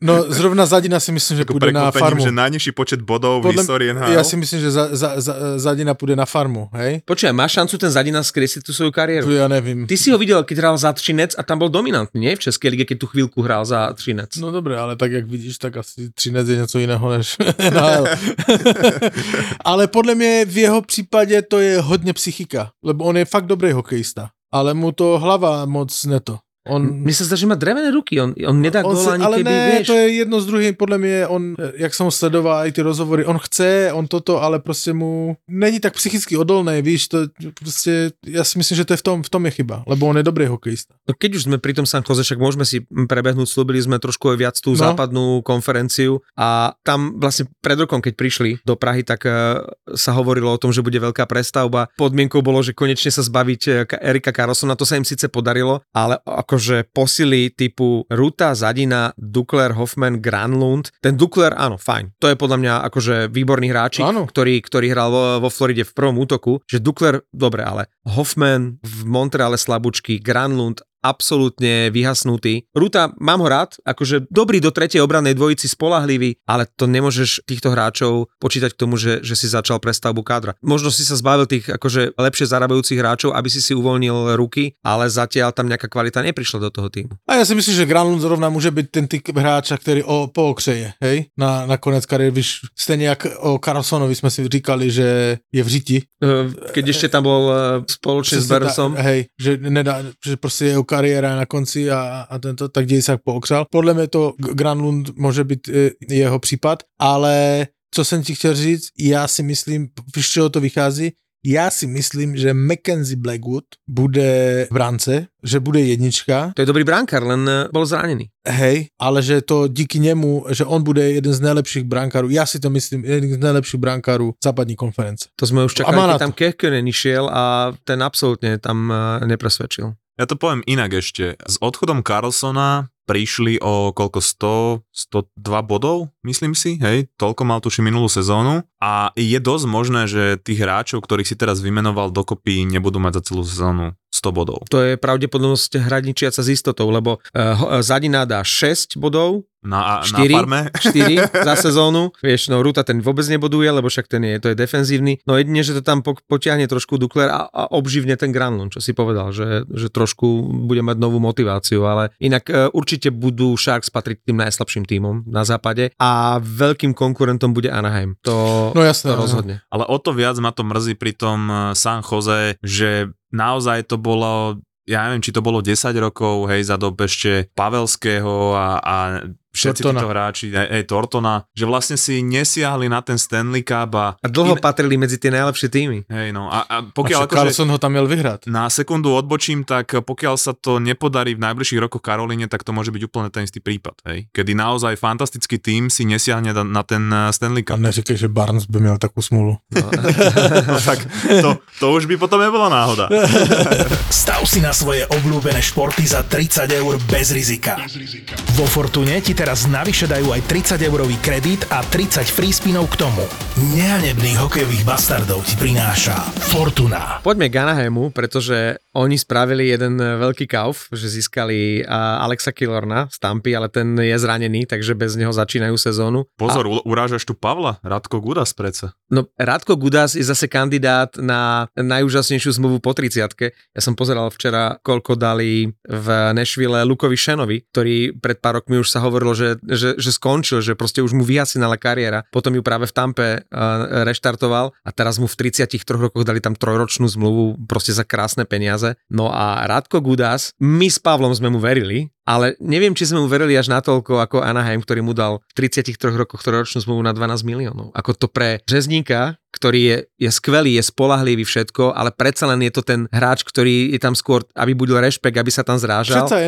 No zrovna Zadina si myslím, že Ako půjde na farmu. že najnižší počet bodov v Podľa- histórii NHL. Ja si myslím, že za, za, za, Zadina půjde na farmu, hej? Počúvaj, má šancu ten Zadina skriesiť tú svoju Tu kariéru? ja nevím. Ty si ho videl, keď hral za Třinec a tam bol dominantný, nie? V Českej lige, keď tú chvíľku hral za Třinec. No dobré, ale tak jak vidíš, tak asi Třinec je něco jiného než NHL. ale podle mě v jeho případě to je hodně psychika, lebo on je fakt dobrý hokejista, ale mu to hlava moc neto. On, Mne sa zdá, že má drevené ruky, on, on nedá on gól se, ani ale keby, ne, vieš. to je jedno z druhým, podle mě on, jak jsem ho sledoval, i ty rozhovory, on chce, on toto, ale prostě mu není tak psychicky odolný, víš, to prostě, já si myslím, že to je v tom, v tom je chyba, lebo on je dobrý hokejista. No keď už sme pri tom San Jose, však môžeme si prebehnúť, slúbili sme trošku aj viac tú No. západnú konferenciu a tam vlastne pred rokom, keď prišli do Prahy, tak uh, sa hovorilo o tom, že bude veľká prestavba. Podmienkou bolo, že konečne sa zbaviť eh, Ka- Erika Carlsona, to sa im síce podarilo, ale akože posily typu Ruta, Zadina, Dukler, Hoffman, Granlund. Ten Dukler, áno, fajn. To je podľa mňa akože výborný hráčik, Áno. ktorý, ktorý hral vo, vo Floride v prvom útoku, že Dukler, dobre, ale Hoffman v Montreale slabúčky, Granlund absolútne vyhasnutý. Ruta, mám ho rád, akože dobrý do tretej obrannej dvojici, spolahlivý, ale to nemôžeš týchto hráčov počítať k tomu, že, že si začal prestavbu kádra. Možno si sa zbavil tých akože lepšie zarábajúcich hráčov, aby si si uvoľnil ruky, ale zatiaľ tam nejaká kvalita neprišla do toho týmu. A já si myslím, že Granlund zrovna může být ten typ hráča, který o, pookřeje, hej, na, na konec kariéry, víš, stejně jak o Carlsonovi jsme si říkali, že je v řiti. Eh, Keď ešte tam bol eh, spoločne s Bersom. hej, že, nedá, že prostě jeho kariéra na konci a, a tento, tak děj se jak pookřál. Podle mě to Granlund může být e, jeho případ, ale co jsem ti chtěl říct, já si myslím, z čeho to vychází, já si myslím, že Mackenzie Blackwood bude v brance, že bude jednička, To je dobrý brankár, len eh, bol zranený. hej, ale že to díky němu, že on bude jeden z nejlepších brankárů, já si to myslím, jeden z nejlepších brankárů západní konference. To sme už čakali, keď tam Kehkönen išiel a ten absolútne tam eh, nepresvedčil. Ja to poviem inak ešte. S odchodom Carlsona prišli o koľko 100, 102 bodov, myslím si, hej, toľko mal tuši minulú sezónu. A je dosť možné, že tých hráčov, ktorých si teraz vymenoval dokopy, nebudú mať za celú sezónu 100 bodov. To je pravdepodobnosť hraničiaca s istotou, lebo uh, Zadina dá 6 bodov, Na, a- na Štyri? farme 4 za sezónu. Vieš, no Ruta ten vôbec neboduje, lebo však ten je, to je defenzívny. No jedine, že to tam po, potiahne trošku Dukler a, a obživne ten Granlund, čo si povedal, že, že trošku bude mať novú motiváciu, ale inak e, určite budú Sharks patriť tým najslabším tímom na západe a veľkým konkurentom bude Anaheim. To, No jasné, to rozhodne. Ale o to viac ma to mrzí pri tom San Jose, že naozaj to bolo ja neviem, či to bolo 10 rokov, hej, za dob ešte Pavelského a, a všetci Tortona. títo hráči, hej, hej, Tortona, že vlastne si nesiahli na ten Stanley Cup a, A dlho In- patrili medzi tie najlepšie týmy. hej, no, a, a Pokiaľ pokiaľ akože, Carlson ho tam měl vyhrát. na sekundu odbočím, tak pokiaľ sa to nepodarí v najbližších rokoch Karolíne, tak to môže byť úplne ten istý prípad, hej, kedy naozaj fantastický tým si nesiahne na, na ten eh, Stanley A Cup. neříkej, že Barnes by měl takovou smůlu. No, tak to, to už by potom nebola náhoda. Stav si na svoje obľúbené športy za 30 eur bez rizika. Vo Fortune ti teraz navyše dajú aj 30 eurový kredit a 30 free spinov k tomu. Nehanebných hokejových bastardov ti prináša Fortuna. Poďme k Anaheimu, pretože oni spravili jeden e, veľký kauf, že získali a, Alexa Killorna z Tampy, ale ten je zranený, takže bez neho začínajú sezónu. Pozor, u- urážaš tu Pavla, Radko Gudas predsa. No, Radko Gudas je zase kandidát na najúžasnejšiu zmluvu po 30 Ja som pozeral včera, koľko dali v Nashville Lukovi Šenovi, ktorý pred pár rokmi už sa hovorilo, že, že, že skončil, že proste už mu vyhasínala kariéra. Potom ju práve v Tampe uh, reštartoval a teraz mu v 33 rokoch dali tam trojročnú zmluvu proste za krásne peniaze. No a Radko Gudas, my s Pavlom sme mu verili, ale neviem, či sme mu verili až natoľko ako Anaheim, ktorý mu dal v 33 rokoch trojročnú zmluvu na 12 miliónov. Ako to pre řezníka, ktorý je, je skvelý, je spolahlivý všetko, ale predsa len je to ten hráč, ktorý je tam skôr, aby budil rešpekt, aby sa tam zrážal. Je to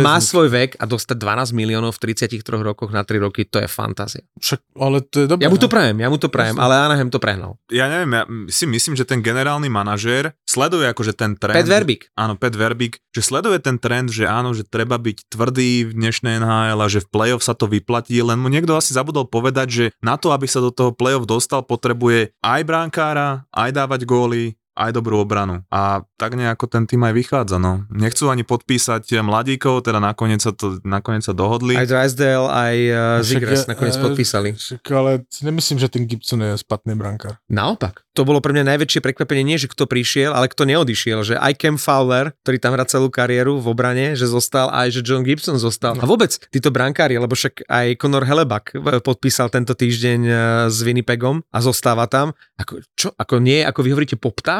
Má svoj vek a dostať 12 miliónov v 33 rokoch na 3 roky, to je fantázia. Však, ale to je dobré. Ja mu to ne? prajem, ja mu to prajem, ale Anaheim to prehnal. Ja neviem, ja si myslím, že ten generálny manažér sleduje akože ten trend. Pet Verbik. Áno, Pet Verbik, že sleduje ten trend, že áno, že treba byť tvrdý v dnešnej NHL a že v playoff sa to vyplatí, len mu niekto asi zabudol povedať, že na to, aby sa do toho playoff dostal, potrebuje aj bránkára, aj dávať góly, aj dobrú obranu. A tak nejako ten tým aj vychádza, no. Nechcú ani podpísať mladíkov, teda nakoniec sa, to, nakoniec sa dohodli. Aj Drysdale, aj uh, Však, Zigres eh, nakoniec eh, podpísali. Však, ale nemyslím, že ten Gibson je špatný brankár. Naopak. To bolo pre mňa najväčšie prekvapenie, nie že kto prišiel, ale kto neodišiel. Že aj Cam Fowler, ktorý tam hrá celú kariéru v obrane, že zostal, aj že John Gibson zostal. A vôbec títo brankári, lebo však aj Conor Hellebuck eh, podpísal tento týždeň eh, s Winnipegom a zostáva tam. Ako, čo, ako nie, ako vy hovoríte,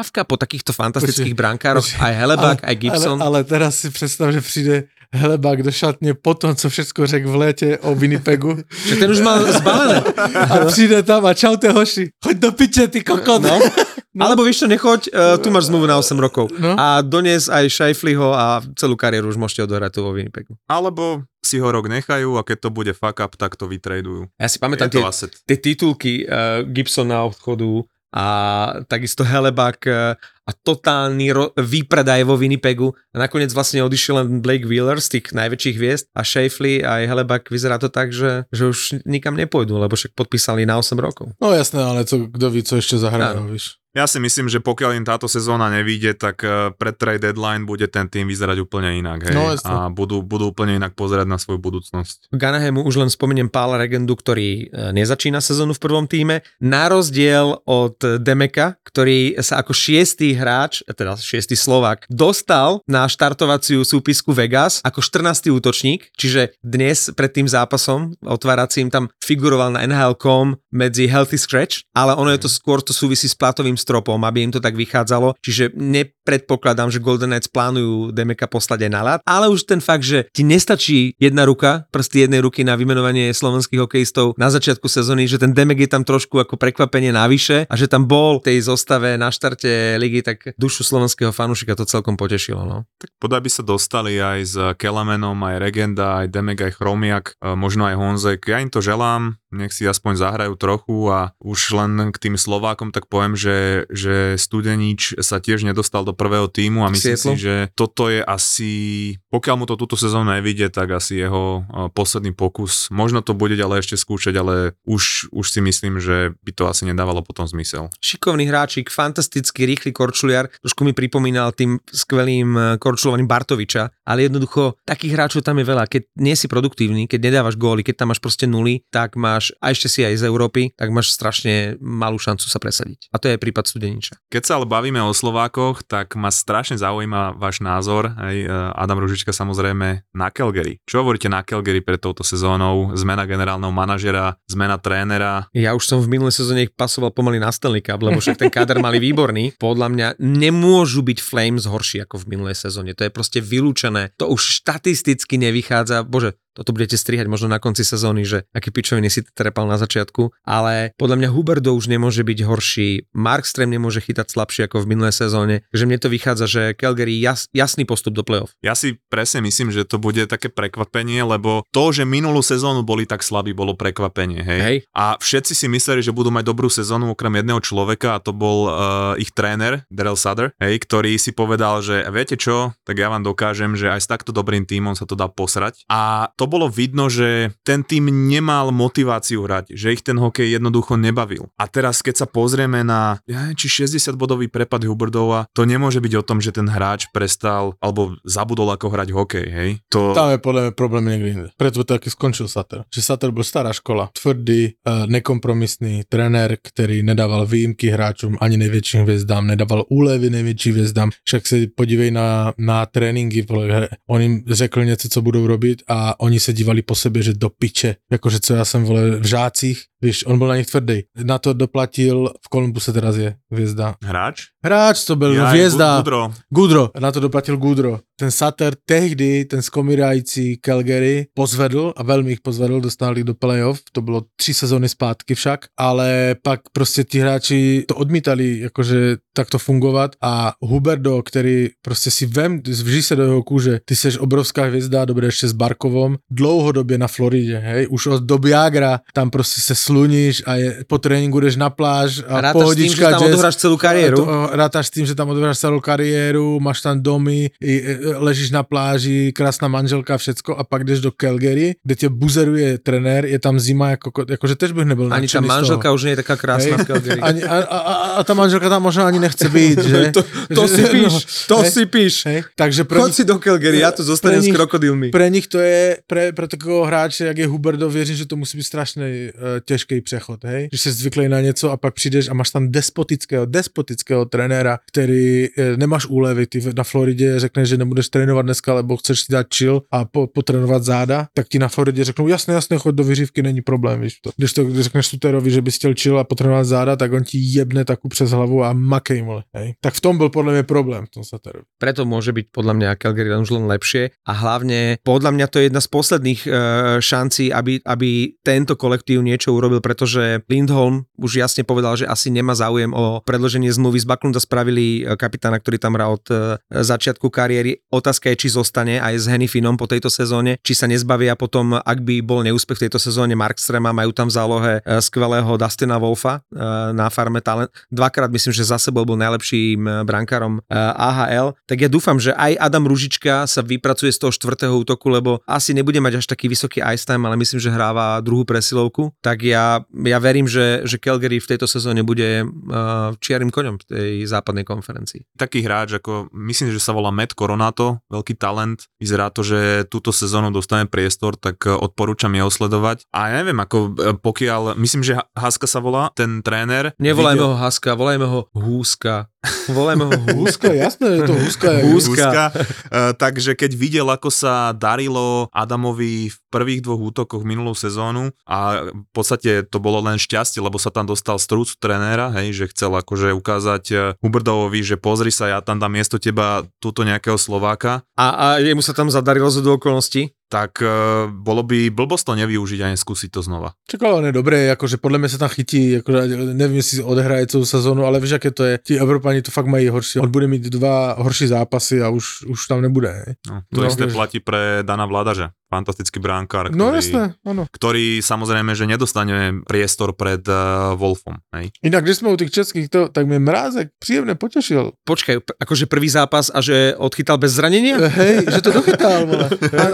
poptávka po takýchto fantastických Počkej, brankároch, počkej. aj Hellebuck, aj Gibson. Ale, ale teraz si představ, že přijde Helebák do šatně po tom, co všechno řekl v létě o Winnipegu. Že ten už mal zbalené. A přijde tam a čaute hoši, choď do piče, ty kokot. No. No. Alebo vieš čo, nechoď, uh, tu máš zmluvu na 8 rokov. No. A donies aj Scheifliho a celú kariéru už môžete odohrať tu vo Winnipegu. Alebo si ho rok nechajú a keď to bude fuck up, tak to vytradujú. Ja si pamätám tie, asset. tie titulky uh, Gibsona odchodu a takisto Helebak uh, a totálny ro- výpredaj vo Winnipegu. A nakoniec vlastne odišiel len Blake Wheeler z tých najväčších hviezd a Shafley a aj Helebak vyzerá to tak, že, že už nikam nepôjdu, lebo však podpísali na 8 rokov. No jasné, ale co, kdo ví, co ještě zahrajú, víš. Ja si myslím, že pokiaľ im táto sezóna nevíde, tak eh, pred trade deadline bude ten tým vyzerať úplne inak. Hej? No, a budú, budú úplne inak pozerať na svoju budúcnosť. K Anaheimu už len spomeniem Pála Regendu, ktorý e, nezačína sezónu v prvom týme. Na rozdiel od Demeka, ktorý sa ako šiestý hráč, teda šiestý Slovák, dostal na štartovaciu súpisku Vegas ako 14. útočník, čiže dnes pred tým zápasom otváracím tam figuroval na NHL.com medzi Healthy Scratch, ale ono je to skôr to súvisí s platovým stropom, aby im to tak vychádzalo, čiže nepredpokladám, že Golden Knights plánujú Demeka poslať aj na ľad, ale už ten fakt, že ti nestačí jedna ruka, prsty jednej ruky na vymenovanie slovenských hokejistov na začiatku sezóny, že ten Demek je tam trošku ako prekvapenie navyše a že tam bol v tej zostave na štarte ligy, tak dušu slovenského fanúšika to celkom potešilo. No. Tak podaj by sa dostali aj s Kelamenom, aj Regenda, aj Demek, aj Chromiak, e, možno aj Honzek. Ja im to želám, nech si aspoň zahrajú trochu a už len k tým Slovákom tak poviem, že, že Studenič sa tiež nedostal do prvého týmu a myslím Sietlo. si, že toto je asi, pokiaľ mu to túto sezónu nevidie, tak asi jeho uh, posledný pokus. Možno to bude ale ešte skúšať, ale už, už si myslím, že by to asi nedávalo potom zmysel. Šikovný hráčik, fantastický, rýchly korčuliar, trošku mi pripomínal tým skvelým eh, korčulovaním Bartoviča, ale jednoducho takých hráčov tam je veľa. Keď nie si produktívny, keď nedávaš góly, keď tam máš proste nuly, tak máš, a ešte si aj z Európy, tak máš strašne malú šancu sa presadiť. A to je prípad Studeniča. Keď sa ale bavíme o Slovákoch, tak ma strašne zaujíma váš názor. Aj e, Adam Ružička samozrejme na Calgary. Čo hovoríte na Calgary pred touto sezónou? Zmena generálneho manažera, zmena trénera. Ja už som v minulej sezóne ich pasoval pomaly na Stanley Cup, lebo však ten káder mali výborný. Podľa mňa nemôžu byť Flames horší ako v minulej sezóne. To je proste vylúčené. To už štatisticky nevychádza. Bože, toto budete strihať možno na konci sezóny, že aký pičoviny si trepal na začiatku, ale podľa mňa Huberdo už nemôže byť horší, Markström nemôže chytať slabšie ako v minulej sezóne, že mne to vychádza, že Calgary jas, jasný postup do play-off. Ja si presne myslím, že to bude také prekvapenie, lebo to, že minulú sezónu boli tak slabí, bolo prekvapenie, hej? Hej. A všetci si mysleli, že budú mať dobrú sezónu okrem jedného človeka a to bol uh, ich tréner, Daryl Sutter, hej, ktorý si povedal, že viete čo, tak ja vám dokážem, že aj s takto dobrým tímom sa to dá posrať. A to bolo vidno, že ten tým nemal motiváciu hrať, že ich ten hokej jednoducho nebavil. A teraz, keď sa pozrieme na ja či 60 bodový prepad Huberdova, to nemôže byť o tom, že ten hráč prestal alebo zabudol ako hrať hokej, hej? To... Tam je podľa mňa problém niekde inde. Preto taky skončil Sater. Že Sater byl stará škola. Tvrdý, eh, nekompromisný trenér, který nedával výjimky hráčům ani největším hvězdám, nedával úlevy největším hvězdám. Však se podívej na, na tréninky, on jim řekl něco, co budou robit a oni se dívali po sebe, že do piče. Jakože co já jsem vole v žácích, víš, on byl na nich tvrdý. Na to doplatil, v Kolumbuse teraz je hvězda. Hráč? Hráč to byl, Ja, hvězda. Gudro. Gudro, na to doplatil Gudro. Ten Sater tehdy, ten skomírající Calgary, pozvedl a velmi ich pozvedl, dostali do playoff, to bylo tři sezóny zpátky však, ale pak prostě ti hráči to odmítali, jakože takto fungovat a Huberdo, který prostě si vem, vží se do jeho kůže, ty seš obrovská hvězda, dobre ještě s Barkovom, dlouhodobě na Floridě, hej, už od doby Jagra, tam prostě se sluníš a je, po tréninku jdeš na pláž a, A rátaš s tým, že pohodička, tam odohráš celú kariéru? To, rátaš s tým, že tam odohráš celú kariéru, máš tam domy, e, ležíš na pláži, krásna manželka, všecko a pak jdeš do Calgary, kde tě buzeruje trenér, je tam zima, jako, jakože tež bych nebyl Ani toho. manželka už nie je taká krásna v Calgary. Ani, a, a, a, a tá manželka tam možno ani nechce byť, že? to, to si Že- píš, to hej, si píš. Hej, takže pre Chod si do Calgary, ja tu zostanem pre s nich- krokodilmi. Pre nich to je, pre, pre takového hráče, jak je Huberdo, věřím, že to musí být strašný uh, těžký přechod, hej? Že jsi zvyklý na něco a pak přijdeš a máš tam despotického, despotického trenéra, který uh, nemáš úlevy, ty na Floridě řekneš, že nebudeš trénovat dneska, lebo chceš si dát chill a po, potrénovat záda, tak ti na Floridě řeknou, jasně, jasně, choď do vyřívky, není problém, víš to. Když to když řekneš Suterovi, že bys chtěl chill a potrénovat záda, tak on ti jebne takú přes hlavu a makej, mole, hej? Tak v tom byl podle mě problém, v tom Suterovi. Preto môže byť podľa mňa Calgary už len lepšie a hlavne podľa mňa to je jedna z posledných uh, šancí, aby, aby tento kolektív niečo urobil, pretože Lindholm už jasne povedal, že asi nemá záujem o predloženie zmluvy. Z Backlunda spravili eh, kapitána, ktorý tam hrá od uh, začiatku kariéry. Otázka je, či zostane aj s Hennifinom po tejto sezóne, či sa nezbavia potom, ak by bol neúspech v tejto sezóne Markstrema, majú tam v zálohe eh, skvelého Dustina Wolfa na farme talent. Dvakrát myslím, že za sebou bol najlepším brankárom AHL. Tak ja dúfam, že aj Adam Ružička sa vypracuje z toho štvrtého útoku, lebo asi nebude mať až taký vysoký ice time, ale myslím, že hráva druhú presilovku. Tak ja, ja verím, že, že Calgary v tejto sezóne bude uh, čiarým koňom v tej západnej konferencii. Taký hráč, ako myslím, že sa volá Matt Coronato, veľký talent. Vyzerá to, že túto sezónu dostane priestor, tak e, odporúčam jeho sledovať. A ja neviem, ako e, pokiaľ, myslím, že Haska sa volá, ten tréner. Nevolajme videl- ho Haska, volajme ho Húska. Volajme ho Húska. Jasné, je to húska. je- Húska. Húska. Uh, takže keď videl, ako sa darilo Adamovi v prvých dvoch útokoch minulú sezónu a v podstate to bolo len šťastie, lebo sa tam dostal strúc trenéra, hej, že chcel akože ukázať eh, Huberdovovi, že pozri sa, ja tam dám miesto teba túto nejakého Slováka, A, a jemu sa tam zadarilo z okolností. Tak uh, bolo by blbosť to nevyužiť a neskúsiť to znova. Čak, ale on je dobré, akože podľa mňa sa tam chytí, akože neviem, jestli odehraje celú sezónu, ale vieš, aké to je, tí Evropani to fakt mají horší, on bude mít dva horší zápasy a už, už tam nebude. hej. No, to No, isté vieš. platí pre Dana Vladaža, fantastický bránkár, No ktorý, jasné, áno. ktorý samozrejme, že nedostane priestor pred uh, Wolfom. Hej. Inak, když sme u tých českých, to, tak mi Mrázek príjemne potešil. Počkaj, akože prvý zápas a že odchytal bez zranenia? Hej, že to dochytal, vole. A,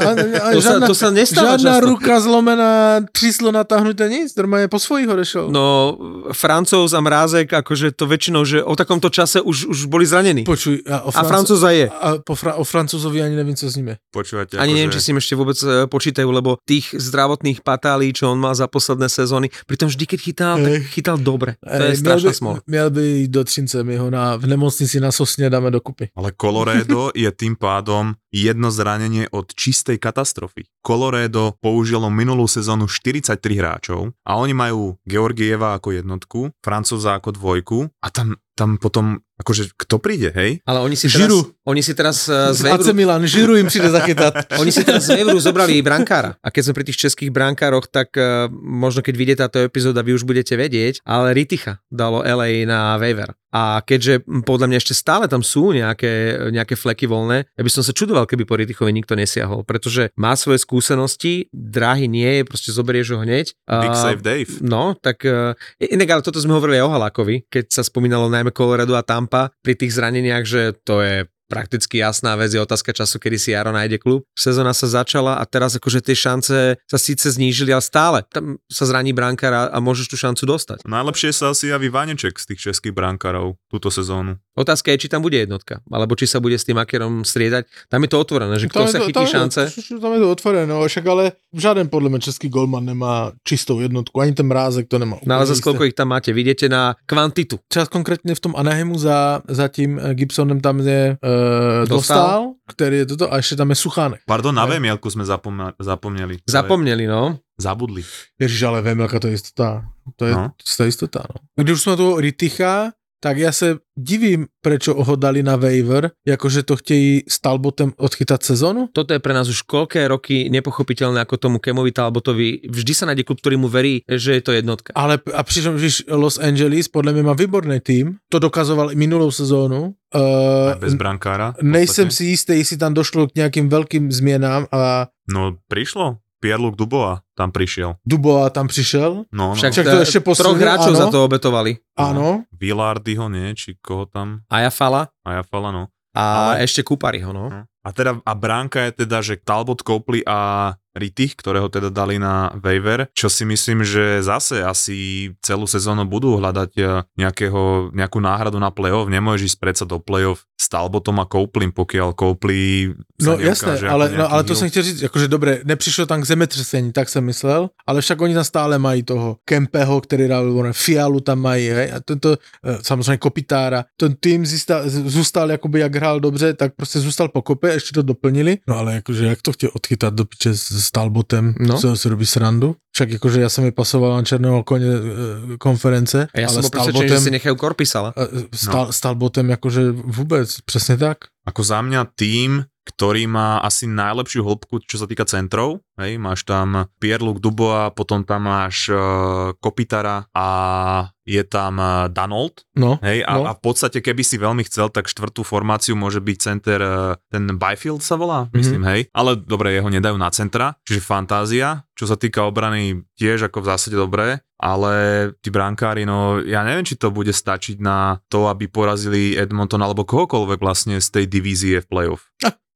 a, a, To sa- to sa nestáva Žiadna často. ruka zlomená, tříslo natáhnuté, nic, normálne po svojich odešel. No, Francouz a Mrázek, akože to väčšinou, že o takomto čase už, už boli zranení. Počuj, a, o A Francúza je. A po Fra- o Francúzovi ani neviem, co s je. Počúvate, Ani neviem, či akože- si im ešte vôbec e, počítajú, lebo tých zdravotných patálí, čo on mal za posledné sezóny, pritom vždy, keď chytal, tak chytal dobre. To je Ej, strašná by, smola. Měl by do Třince, my ho na, v nemocnici na Sosne dáme dokupy. Ale Colorado je tým pádom jedno zranenie od čistej katastrofy. Colorado použilo minulú sezónu 43 hráčov a oni majú Georgieva ako jednotku, Francúza ako dvojku a tam, tam potom, akože kto príde, hej? Ale oni si teraz, Žiru. oni si teraz z AC Waveru, Milan, Žiru im príde zachytať. oni si teraz z Waveru zobrali brankára. A keď sme pri tých českých brankároch, tak e, možno keď vidie táto epizóda, vy už budete vedieť, ale Riticha dalo LA na waiver. A keďže m, podľa mňa ešte stále tam sú nejaké, nejaké fleky voľné, ja by som sa čudoval, keby po Ritichovi nikto nesiahol, pretože má svoje skúsenosti, drahý nie je, proste zoberieš ho hneď. Big A- Save Dave. No, tak uh, inak ale toto sme hovorili aj o Halákovi, keď sa spomínalo najmä Colorado a Tampa pri tých zraneniach, že to je prakticky jasná vec, je otázka času, kedy si Jaro nájde klub. Sezóna sa začala a teraz akože tie šance sa síce znížili, ale stále tam sa zraní brankár a, a môžeš tú šancu dostať. Najlepšie sa asi javí Vaneček z tých českých brankárov túto sezónu. Otázka je, či tam bude jednotka, alebo či sa bude s tým Akerom striedať. Tam je to otvorené, že kto Tam je sa to- chytí tam je šance. Tam je to otvorené, no, však ale žiaden podľa mňa český golman nemá čistou jednotku, ani ten mrázek to nemá. No ale úplne za isté. koľko ich tam máte? Vidíte na kvantitu. Čas konkrétne v tom Anaheimu za, za tím eh, Gibsonem tam je uh, Dostal. dostal, ktorý je toto, a ešte tam je Suchánek. Pardon, na. Vemielku sme zapomna- zapomneli. Zapomneli, no. Zabudli. Ježiš, ale aká to je istota. To je no. istota, no. Když už sme tu Riticha, tak ja sa divím, prečo ho dali na waiver, akože to chtějí s Talbotem odchytať sezónu. toto je pre nás už koľké roky nepochopiteľné ako tomu Kemovi Talbotovi. Vždy sa nájde klub, ktorý mu verí, že je to jednotka. Ale a přitom, že Los Angeles podľa mňa má výborný tým, to dokazoval i minulou sezónu. Uh, Aj bez brankára. nejsem si istý, jestli tam došlo k nejakým veľkým změnám a No prišlo. Pierluc Dubois tam prišiel. Dubois tam přišel. No, no. Však, Však to ešte Troch posunul, hráčov áno. za to obetovali. Áno. Villardyho nie, či koho tam. Aja Fala A ja fala, no. a Ale- ešte Kupariho, no. No. A teda a bránka je teda, že Talbot Copley a Rittich, ktorého teda dali na waiver, čo si myslím, že zase asi celú sezónu budú hľadať eh, nejakého, nejakú náhradu na playoff. Nemôžeš ísť predsa do playoff s Talbotom a Coupleym, pokiaľ sa No jasné, ale, no, ale to jsem chtěl říct, jakože dobré, nepřišlo tam k zemětřesení, tak jsem myslel, ale však oni tam stále mají toho Kempeho, který dal Fialu tam mají, hej, a tento, eh, samozřejmě Kopitára, ten tým zůstal, zůstal jakoby jak hrál dobře, tak prostě zůstal po kope, ještě to doplnili, no ale jakože jak to chtěl odchytat do piče s Talbotem, No. no. co si robí srandu, však jakože já jsem mi pasoval na černého koně eh, konference, A ja som ale bol s presvedčený, že si nechajú Korpisala. eh, s, Tal, s Talbotem jakože vůbec, přesně tak. Ako za mňa tým, ktorý má asi najlepšiu hĺbku, čo sa týka centrov. Hej, máš tam Pierre-Luc Dubois, potom tam máš uh, Kopitara a je tam uh, Danold. No, Hej, a, no. a v podstate, keby si veľmi chcel, tak štvrtú formáciu môže byť center, uh, ten Byfield sa volá, myslím, Mhm. hej. Ale dobre, jeho nedajú na centra, čiže fantázia. Čo sa týka obrany, tiež ako v zásade dobré, ale tí brankári, no ja neviem, či to bude stačiť na to, aby porazili Edmonton alebo kohokoľvek vlastne z tej divízie v playoff.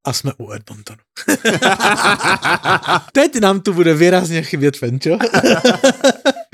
A jsme u Edmontonu. Teď nám tu bude výrazně chybět Fenčo.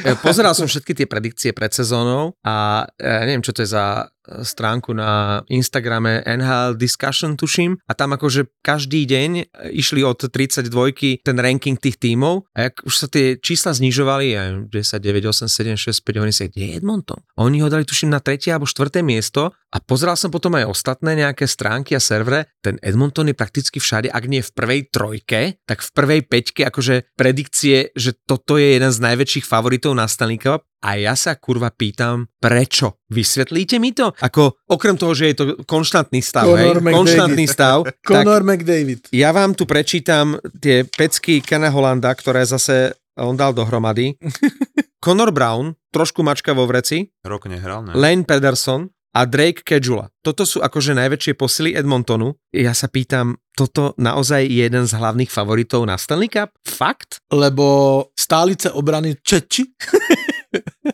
E, Pozeral som všetky tie predikcie pred sezónou a ja neviem, čo to je za e, stránku na Instagrame NHL Discussion, tuším, a tam akože každý deň išli od 32 ten ranking tých tímov. A jak už sa tie čísla znižovali, aj 10, 9, 8, 7, 6, 5, oni si, kde je Edmonton? Oni ho dali tuším na tretie alebo štvrté miesto. A pozeral som potom aj ostatné nejaké stránky a servere, ten Edmonton je prakticky všade, ak nie v prvej trojke, tak v prvej peťke, akože predikcie, že toto je jeden z najväčších favoritov na Stanley Cup a ja sa kurva pýtam, prečo? Vysvetlíte mi to? Ako, okrem toho, že je to konštantný stav, Conor hej? McDavid. Konštantný stav. Conor McDavid. ja vám tu prečítam tie pecky Kena Holanda, ktoré zase on dal dohromady. Conor Brown, trošku mačka vo vreci, Rok nehral, ne? Lane Pederson a Drake Kedula. Toto sú akože najväčšie posily Edmontonu. Ja sa pýtam, toto naozaj je jeden z hlavných favoritov na Stanley Cup? Fakt? Lebo stálice obrany Čeči.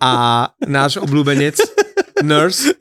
A náš obľúbenec Nurse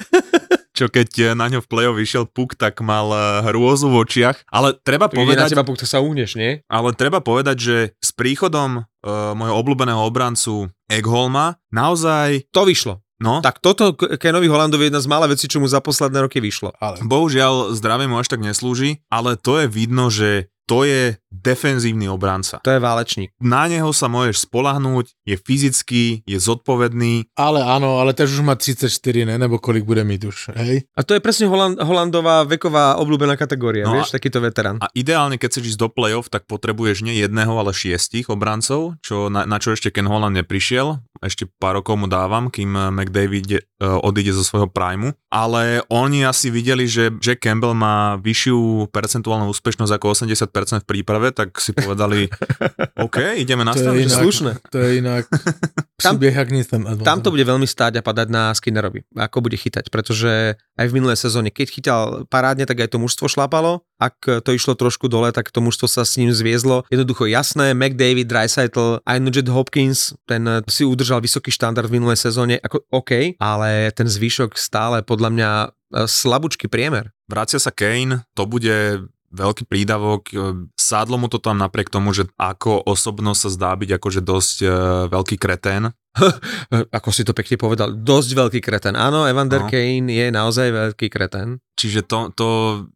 Čo keď eh, na ňo v play-off vyšiel puk, tak mal eh, hrôzu v očiach. Ale treba Ide na povedať, teba, puk, to sa uhneš, nie? ale treba povedať, že s príchodom uh, môjho obľúbeného obrancu Eggholma naozaj, To vyšlo. no, Tak toto Kenovi Holandovi je jedna z mála vecí, čo mu za posledné roky vyšlo. Ale bohužiaľ zdravie mu až tak neslúži, ale to je vidno, že to je defenzívny obranca. To je válečník. Na neho sa môžeš spolahnúť, je fyzický, je zodpovedný, Ale áno, ale tež už má 34, ne? Nebo kolik bude mít už, hej? A to je presne Holand, Holandová veková obľúbená kategória, No vieš, a- takýto veterán. A ideálne, keď chceš ísť do play-off, tak potrebuješ nie jedného, ale šiestich obrancov, čo, na, na čo ešte Ken Holland neprišiel. Ešte pár rokov mu dávam, kým eh, McDavid uh, odíde zo svojho primu. Ale oni asi videli, že Jack Campbell má vyššiu percentuálnu úspešnosť ako 80% v príprave, tak si povedali, OK, ideme na To je stranu. inak, slušné. To je inak Tam- Edmonton. Tam to bude veľmi stáť a padať na Skinnerovi, ako bude chytať, pretože aj v minulej sezóne, keď chytal parádne, tak aj to mužstvo šlapalo. Ak to išlo trošku dole, tak to mužstvo sa s ním zviezlo. Jednoducho jasné, McDavid, Dreisaitl, aj Nugent Hopkins, ten si udržal vysoký štandard v minulej sezóne, ako OK, ale ten zvyšok stále podľa mňa e, slabúčky priemer. Vracia sa Kane, to bude veľký prídavok. Sádlo mu to tam napriek tomu, že ako osobnosť sa zdá byť akože dosť uh, veľký kretén. Ako si to pekne povedal, dosť veľký kreten. Áno, Evander No. Kane je naozaj veľký kreten. Čiže to, to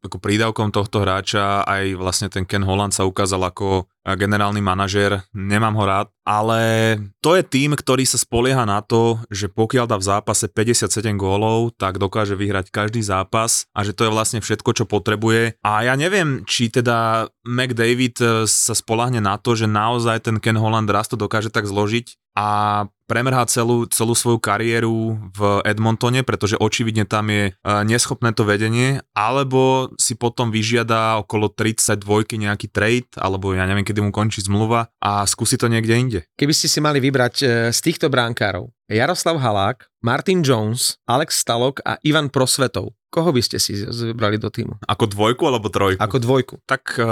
ako prídavkom tohto hráča aj vlastne ten Ken Holland sa ukázal ako generálny manažér, nemám ho rád, ale to je tým, ktorý sa spolieha na to, že pokiaľ dá v zápase 57 gólov, tak dokáže vyhrať každý zápas a že to je vlastne všetko, čo potrebuje. A ja neviem, či teda McDavid eh, sa spolahne na to, že naozaj ten Ken Holland raz to dokáže tak zložiť a premrhá celú, celú svoju kariéru v Edmontone, pretože očividne tam je eh, neschopné to vedenie, alebo si potom vyžiada okolo 32 nejaký trade, alebo ja neviem, kedy mu končí zmluva a skúsi to niekde inde. Keby ste si mali vybrať e, z týchto bránkárov Jaroslav Halák, Martin Jones, Alex Stalok a Ivan Prosvetov, koho by ste si vybrali do týmu? Ako dvojku alebo trojku? Ako dvojku. Tak eh,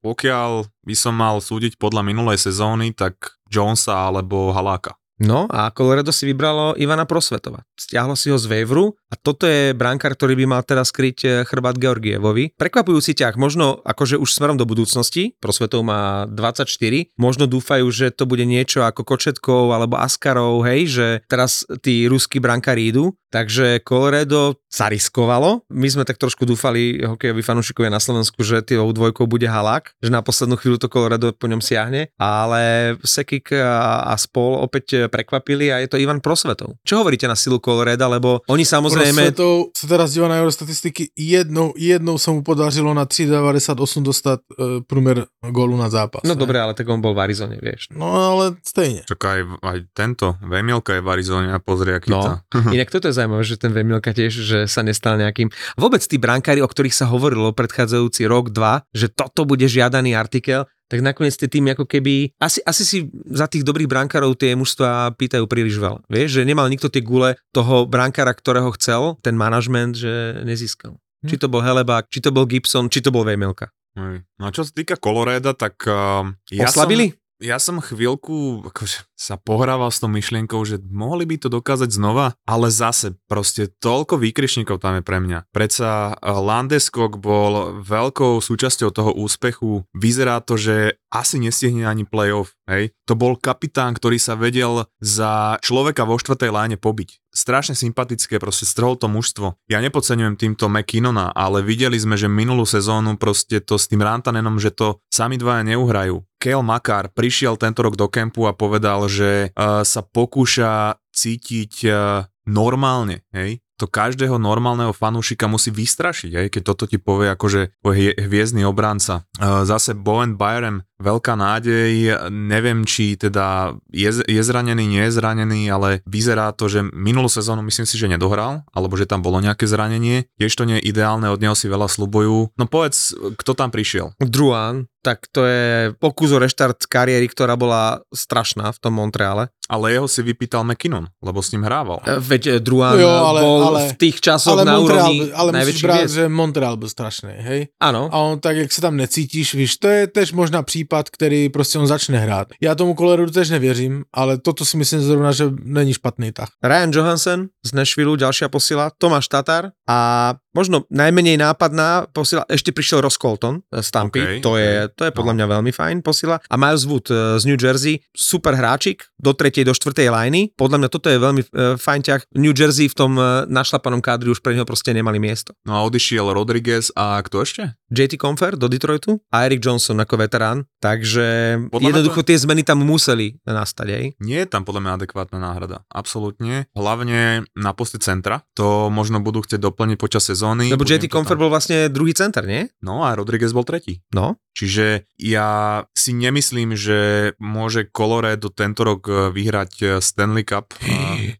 pokiaľ by som mal súdiť podľa minulej sezóny, tak Jonesa alebo Haláka. No a Colorado si vybralo Ivana Prosvetova. Stiahlo si ho z Waveru a toto je brankár, ktorý by mal teraz kryť e, chrbát Georgievovi. Prekvapujúci ťah, možno akože už smerom do budúcnosti, Prosvetov má 24, možno dúfajú, že to bude niečo ako Kočetkov alebo Askarov, hej, že teraz tí ruskí brankári idú, takže Colorado sa riskovalo. My sme tak trošku dúfali, hokejoví fanúšikovia na Slovensku, že tým dvojkou bude Halák, že na poslednú chvíľu to Colorado po ňom siahne, ale Sekik a, spol opäť prekvapili a je to Ivan Prosvetov. Čo hovoríte na silu Coloreda, lebo oni samozrejme... Prosvetou se teraz dívá na jeho statistiky, jednou, jednou se mu podařilo na 3,98 dostat uh, průměr gólu na zápas. No ne? dobre, ale tak on bol v Arizone, vieš. No ale stejně. Čak aj, aj tento, Vemielka je v Arizone a pozri, aký No. to. Inak toto je zaujímavé, že ten Vemilka tiež, že sa nestal nejakým... Vôbec tí brankári, o ktorých sa hovorilo predchádzajúci rok, dva, že toto bude žiadaný artikel, tak nakoniec tie týmy ako keby... Asi, asi si za tých dobrých brankárov tie mužstva pýtajú príliš veľa. Vieš, že nemal nikto tie gule toho brankára, ktorého chcel, ten manažment, že nezískal. Či to bol Helebák, či to bol Gibson, či to bol Vemilka. Hej. No a čo sa týka Coloreda, tak uh, ja Oslabili? Som, ja som chvíľku akože, sa pohrával s tou myšlienkou, že mohli by to dokázať znova, ale zase proste toľko výkričníkov tam je pre mňa. Predsa eh, Landeskog bol veľkou súčasťou toho úspechu. Vyzerá to, že asi nestihne ani playoff. Hej. To bol kapitán, ktorý sa vedel za človeka vo štvrtej láne pobiť. Strašne sympatické, proste strhol to mužstvo. Ja nepodceňujem týmto McKinnona, ale videli sme, že minulú sezónu proste to s tým Rantanenom, že to sami dvaja neuhrajú. Kel Makar prišiel tento rok do kempu a povedal, že uh, sa pokúša cítiť uh, normálne, hej to každého normálneho fanúšika musí vystrašiť, aj keď toto ti povie akože hviezdny obranca. Zase Bowen Byron, veľká nádej, neviem či teda je, je zranený, nie je zranený, ale vyzerá to, že minulú sezónu myslím si, že nedohral, alebo že tam bolo nejaké zranenie. Tiež to nie je ideálne, od neho si veľa slubujú. No povedz, kto tam prišiel? Druan, tak to je pokus o reštart kariéry, ktorá bola strašná v tom Montreale. Ale jeho si vypýtal McKinnon, lebo s ním hrával. E, veď Druan jo, ale, bol ale, v tých časoch ale na Montreal, úrovni Ale musíš brát, že Montreal byl strašný, hej? Ano. A on tak, jak se tam necítíš, víš, to je tež možná případ, který prostě on začne hrát. Já tomu Koleru tež nevěřím, ale toto si myslím zrovna, že není špatný tah. Ryan Johansen z Nashville, ďalšia posila, Tomáš Tatar a možno najmenej nápadná posila, ešte prišiel Ross Colton z Tampy, okay, to, je, to je podľa mňa veľmi fajn posila. A Miles Wood e, z New Jersey, super hráčik, do tretej, do štvrtej lajny. Podľa mňa toto je veľmi uh, fajn ťah. New Jersey v tom našlapanom kádri už pre neho proste nemali miesto. No a odišiel Rodriguez a kto ešte? JT Confer do Detroitu a Eric Johnson ako veterán. Takže podľa jednoducho to... tie zmeny tam museli nastať. Aj? Nie je tam podľa mňa adekvátna náhrada. Absolútne. Hlavne na poste centra. To možno budú chcieť doplniť počas sezóny. Lebo JT Confer bol vlastne druhý center, nie? No a Rodriguez bol tretí. No. Čiže ja si nemyslím, že môže Colorado tento rok e, vyhrať e, Stanley Cup.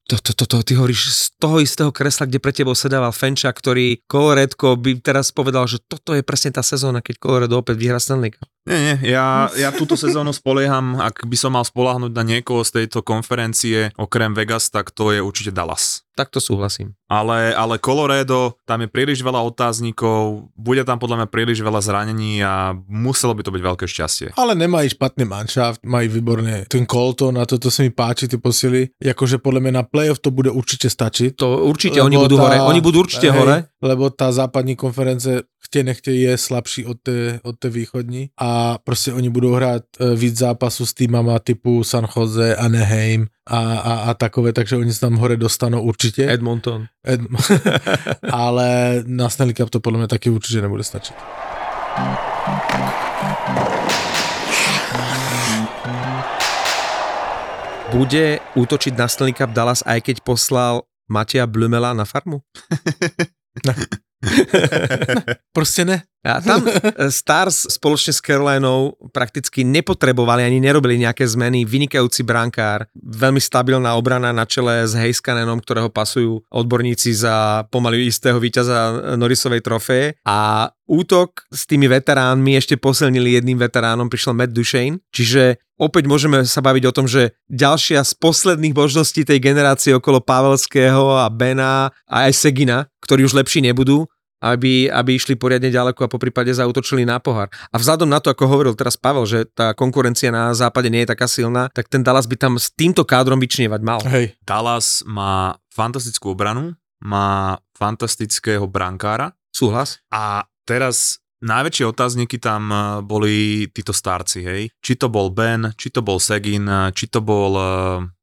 To, to, to, to, ty hovoríš z toho istého kresla, kde pre tebou sedával Fenča, ktorý Coloredko by teraz povedal, že toto je presne tá sezóna, keď Colorado opäť vyhrá Stanley Cup. Nie, nie, ja, ja túto sezónu spolieham, ak by som mal spolahnuť na niekoho z tejto konferencie, okrem Vegas, tak to je určite Dallas. Tak to súhlasím. Ale, ale Colorado, tam je príliš veľa otáznikov, bude tam podľa mňa príliš veľa zranení a muselo by to byť veľké šťastie. Ale nemají špatný manšaft, mají výborne ten Colton a toto sa mi páči, ty posily. Jakože podľa mňa na playoff to bude určite stačiť. To určite, oni budú tá, hore, oni budú určite hej, hore. Lebo tá západní konference chtě nechtě je slabší od té, od té východní a prostě oni budou hrát e, víc zápasů s týmama typu San Jose, Anaheim a, a, a takové, takže oni se tam hore dostanou určitě. Edmonton. Ed, ale na Stanley Cup to podle mě taky určitě nebude stačit. Bude útočiť na Stanley Cup Dallas, aj keď poslal Matia Blumela na farmu? Proste ne. A tam eh, Stars spoločne s Carolinou prakticky nepotrebovali ani nerobili nejaké zmeny. Vynikajúci brankár, veľmi stabilná obrana na čele s Heiskanenom, ktorého pasujú odborníci za pomaly istého víťaza Norrisovej trofeje. A útok s tými veteránmi ešte posilnili jedným veteránom, prišiel Matt Duchesne. Čiže opäť môžeme sa baviť o tom, že ďalšia z posledných možností tej generácie okolo Pavelského a Bena a aj Segina, ktorí už lepší nebudú, aby, aby išli poriadne ďaleko a po prípade zautočili na pohár. A vzhľadom na to, ako hovoril teraz Pavel, že tá konkurencia na západe nie je taká silná, tak ten Dallas by tam s týmto kádrom vyčnievať mal. Hej. Dallas má fantastickú obranu, má fantastického brankára. Súhlas. A teraz najväčšie otázniky tam eh, boli títo starci, hej. Či to bol Ben, či to bol Segin, či to bol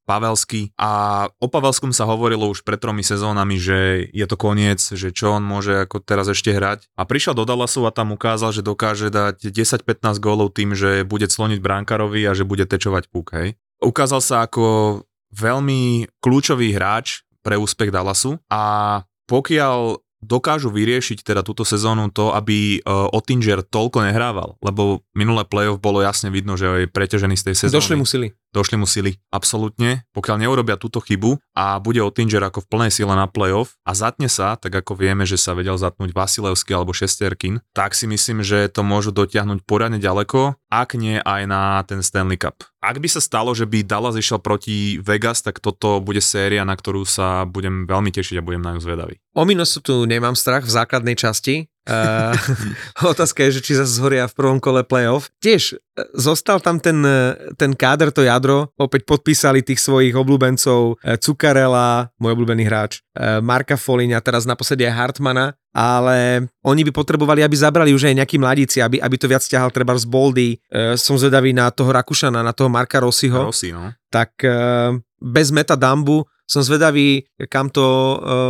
Pavelsky a o Pavelskom sa hovorilo už pred tromi sezónami, že je to koniec, že čo on môže ako teraz ešte hrať. A prišiel do Dallasu a tam ukázal, že dokáže dať 10-15 gólov tým, že bude cloniť bránkarovi a že bude tečovať puk, hej. Ukázal sa ako veľmi kľúčový hráč pre úspech Dallasu a pokiaľ dokážu vyriešiť teda túto sezónu to, aby uh, Ottinger toľko nehrával, lebo minulé playoff bolo jasne vidno, že je preťažený z tej sezóny. Došli mu sily. Došli mu sily, absolútne. Pokiaľ neurobia túto chybu a bude Ottinger ako v plnej sile na playoff a zatne sa, tak ako vieme, že sa vedel zatnúť Vasilevský alebo Šesterkin, tak si myslím, že to môžu dotiahnuť poradne ďaleko, ak nie aj na ten Stanley Cup. Ak by sa stalo, že by Dallas išiel proti Vegas, tak toto bude séria, na ktorú sa budem veľmi tešiť a budem na ňu zvedavý. O Minnesotu nemám strach v základnej časti, Uh, otázka je, že či zase zhoria v prvom kole playoff. Tiež e, zostal tam ten, e, ten káder, to jadro, opäť podpísali tých svojich obľúbencov Cukarela, môj obľúbený hráč, Marka Foliňa, teraz naposledy aj Hartmana, ale oni by potrebovali, aby zabrali už aj nejakí mladíci, aby, aby to viac ťahal treba z Boldy. som zvedavý na toho Rakušana, na toho Marka Rossiho. Rossi, no. Tak bez Meta Dambu som zvedavý, kam to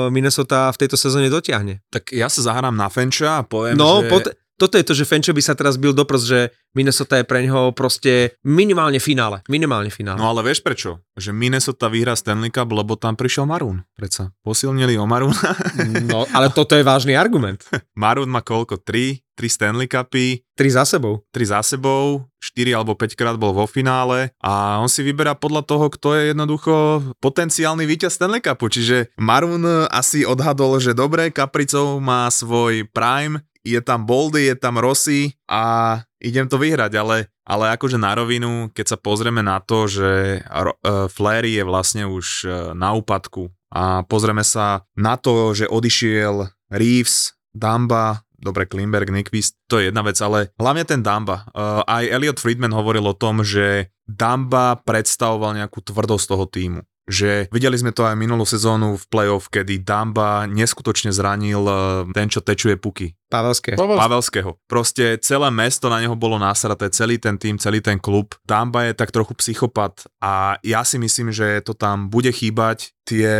Minnesota v tejto sezóne dotiahne. Tak ja sa zahrám na Fenča a poviem, No, že... pot, toto je to, že Fenčo by sa teraz bil doprst, že Minnesota je pre ňoho proste minimálne finále. Minimálne finále. No ale vieš prečo? Že Minnesota vyhrá Stanley Cup, lebo tam prišiel Marun. Predsa. Posilnili o Maruna. no ale toto je vážny argument. Marun má koľko? 3? 3 Stanley Cupy, Tri za sebou. 3 za sebou, 4 alebo 5 krát bol vo finále a on si vyberá podľa toho, kto je jednoducho potenciálny víťaz Stanley Cupu. Čiže Marun asi odhadol, že dobre, Kapricov má svoj prime, je tam Boldy, je tam Rossi a idem to vyhrať, ale, ale akože na rovinu, keď sa pozrieme na to, že uh, Flery je vlastne už uh, na úpadku a pozrieme sa na to, že odišiel Reeves, Damba, dobre, Klimberg, Nyquist, to je jedna vec, ale hlavne ten Damba. Uh, aj Elliot Friedman hovoril o tom, že Damba predstavoval nejakú tvrdosť toho týmu že videli sme to aj minulú sezónu v playoff, kedy Damba neskutočne zranil ten, čo tečuje puky. Pavelského. Pavelského. Proste celé mesto na neho bolo násraté, celý ten tým, celý ten klub. Damba je tak trochu psychopat a ja si myslím, že to tam bude chýbať. Tie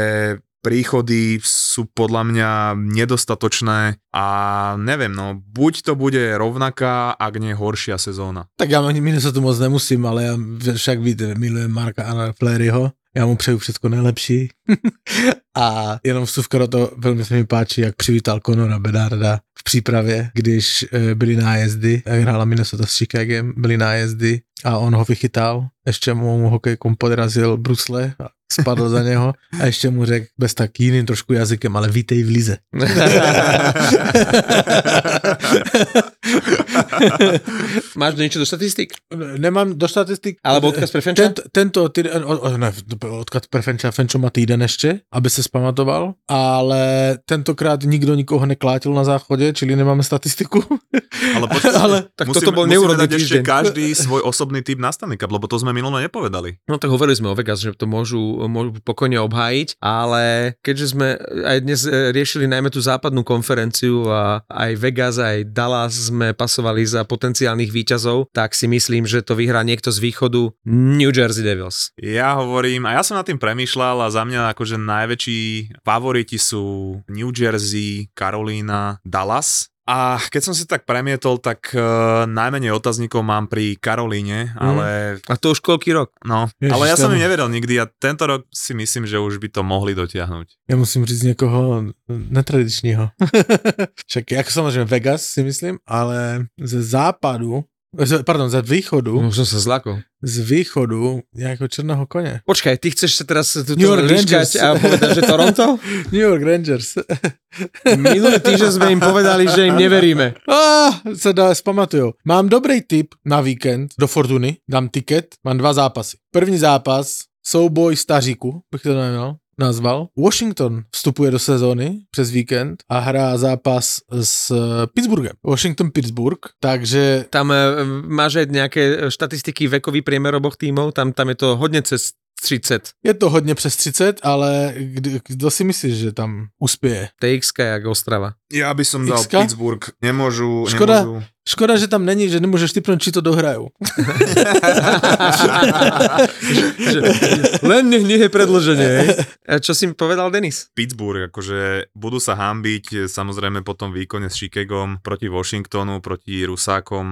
príchody sú podľa mňa nedostatočné a neviem, no buď to bude rovnaká, ak nie horšia sezóna. Tak ja Minnesota moc nemusím, ale ja však víte, milujem Marka Anna Fleryho já mu přeju všechno nejlepší. a jenom vstupka do toho, velmi se mi páči, jak přivítal Conora Bedarda v přípravě, když e, byli nájezdy, jak hrála Minnesota s Chicagem, byli nájezdy a on ho vychytal, ještě mu hokejkom podrazil brusle spadl za něho a ještě mu řekl bez tak jiným trošku jazykem, ale vítej v lize. Máš niečo do štatistik? Nemám do štatistik. Alebo odkaz pre Fenča? Tento, tento týden, ne, odkaz pre Fenča, Fenčo má týden ešte, aby se spamatoval, ale tentokrát nikdo nikoho neklátil na záchode, čili nemáme statistiku. Ale, počkej, ale tak musíme, toto bol dať týždeň. ešte každý svoj osobný typ na Stanley Cup, lebo to sme minulé nepovedali. No tak hovorili sme o Vegas, že to môžu, môžu pokojne obhájiť, ale keďže sme aj dnes e, riešili najmä tú západnú konferenciu a aj Vegas, aj Dallas sme pasovali za potenciálnych výťazov, tak si myslím, že to vyhrá niekto z východu New Jersey Devils. Ja hovorím, a ja som nad tým premýšľal a za mňa akože najväčší favoriti sú New Jersey, Carolina, Dallas. A keď som si tak premietol, tak uh, najmenej otáznikov mám pri Karolíne, ale... A to už koľký rok? No, Ježiš, ale ja som im nevedel nikdy a tento rok si myslím, že už by to mohli dotiahnuť. Ja musím říct někoho netradičního. Však jako samozřejmě Vegas si myslím, ale ze západu, z- pardon, ze východu, No, som sa zlakol. z východu nejakého černého koně. Počkaj, ty chceš sa teraz York líškať Rangers. a povedať, že Toronto? New York Rangers. Minulý týždeň sme im povedali, že im neveríme. Ah, se dá, spamatujou. Mám dobrý tip na víkend do Fortuny, dám tiket, mám dva zápasy. První zápas, souboj staříku, bych to neměl, nazval. Washington vstupuje do sezóny přes víkend a hrá zápas s eh, Pittsburghem. Washington-Pittsburgh, takže Tam e, máš aj nejaké štatistiky vekový priemer oboch tímov, tam, tam je to hodne cez 30. je to hodně přes 30, ale kdy, kdo si myslíš, že tam uspěje? TX jak Ostrava. Ja by som dal? Pittsburgh. Nemôžu, Škoda. nemôžu. Škoda, že tam není, že nemůžeš typnout, či to dohrajou. Len nech nie je predloženie. hej. A čo si mi povedal Denis? Pittsburgh, akože budú sa hambiť, samozrejme po tom výkone s Chicagom proti Washingtonu, proti Rusákom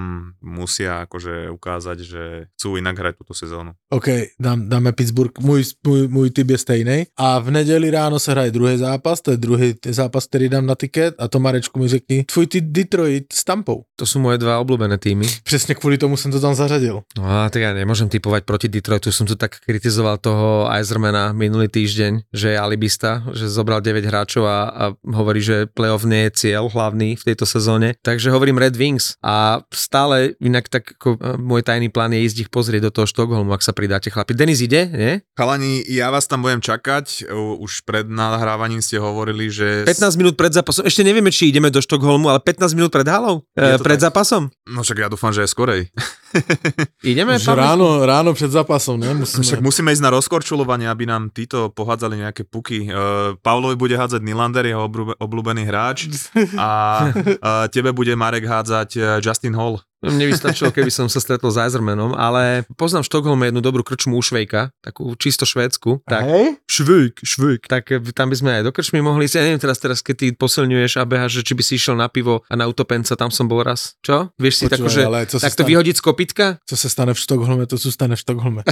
musia akože ukázať, že chcú inak hrať túto sezónu. OK, dám, dáme Pittsburgh, můj, můj, můj typ je stejný. A v neděli ráno se hraje druhý zápas, to je druhý zápas, který dám na tiket a to Marečku mi řekni, tvůj ty Detroit s Tampou. To sú moje dva obľúbené týmy. Přesně kvůli tomu jsem to tam zařadil. No a tak ja nemôžem typovať proti Detroitu, som tu tak kritizoval toho Eisermana minulý týždeň, že je alibista, že zobral 9 hráčov a, a hovorí, že playoff nie je cieľ hlavný v tejto sezóne. Takže hovorím Red Wings a stále inak tak ako e, môj tajný plán je ísť ich pozrieť do toho Štokholmu, ak sa pridáte chlapi. Denis ide, nie? Chalani, ja vás tam budem čakať. U- Už pred nahrávaním ste hovorili, že... 15 minút pred zápasom, ešte nevieme, či ideme do Štokholmu, ale 15 minút pred halou, e, pred tak? zápasom. No však ja dúfam, že je skorej. Ideme, Už Pavel? ráno, ráno před zápasom, ne? Musíme. Však musíme ísť na rozkorčulovanie, aby nám títo pohádzali nejaké puky. Uh, Pavlovi bude hádzať Nylander, jeho obľúbený hráč a uh, tebe bude Marek hádzať uh, Justin Hall. Mne by stačilo, keby som sa stretol s Eisermanom, ale poznám v Štokholme jednu dobrú krčmu u Švejka, takú čisto švédsku. Tak, Hej? Švejk, Švejk. Tak eh, tam by sme aj do krčmy mohli ísť. Ja neviem teraz, teraz keď ty posilňuješ a behaš, že či by si išiel na pivo a na utopenca, tam som bol raz. Čo? Vieš si Počúvaj, tako, že sa takto stane? vyhodiť z kopitka? Co se stane v Štokholme, to zůstane v Štokholme.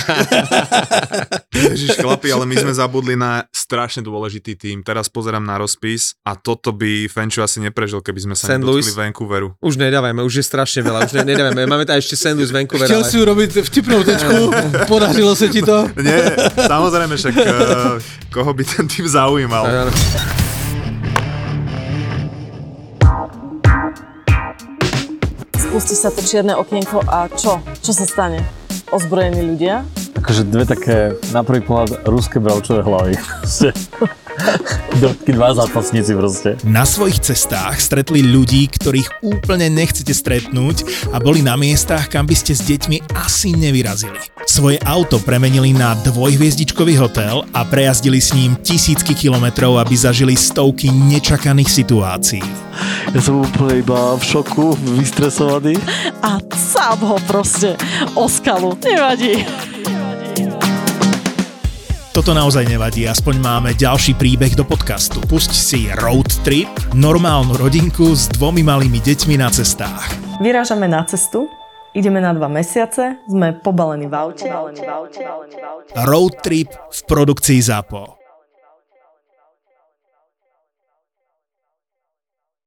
Ježiš, chlapi, ale my sme zabudli na strašne dôležitý tým. Teraz pozerám na rozpis a toto by Fenčo asi neprežil, keby sme sa nedotkli? Vancouveru. Už nedávajme, už je strašne veľa, už ne, nedávajme. Máme tam ešte St. Louis Vancouver, Chtěl ale... si urobiť vtipnou tečku, podařilo se ti to? Nie, samozrejme, však uh, koho by ten tým zaujímal. Áno. Spustí sa to čierne okienko a čo? Čo sa stane? Ozbrojení ľudia? Akože dve také na prvý pohľad ruské bravčové hlavy. Takí dva zápasníci proste. Na svojich cestách stretli ľudí, ktorých úplne nechcete stretnúť a boli na miestach, kam by ste s deťmi asi nevyrazili. Svoje auto premenili na dvojhviezdičkový hotel a prejazdili s ním tisícky kilometrov, aby zažili stovky nečakaných situácií. Ja som úplne iba v šoku, vystresovaný. A sám ho proste o skalu. Nevadí. Toto naozaj nevadí, aspoň máme ďalší príbeh do podcastu. Pusť si Road Trip, normálnu rodinku s dvomi malými deťmi na cestách. Vyrážame na cestu. Ideme na dva mesiace. Sme pobalení v aute. Road Trip v produkcii ZAPO.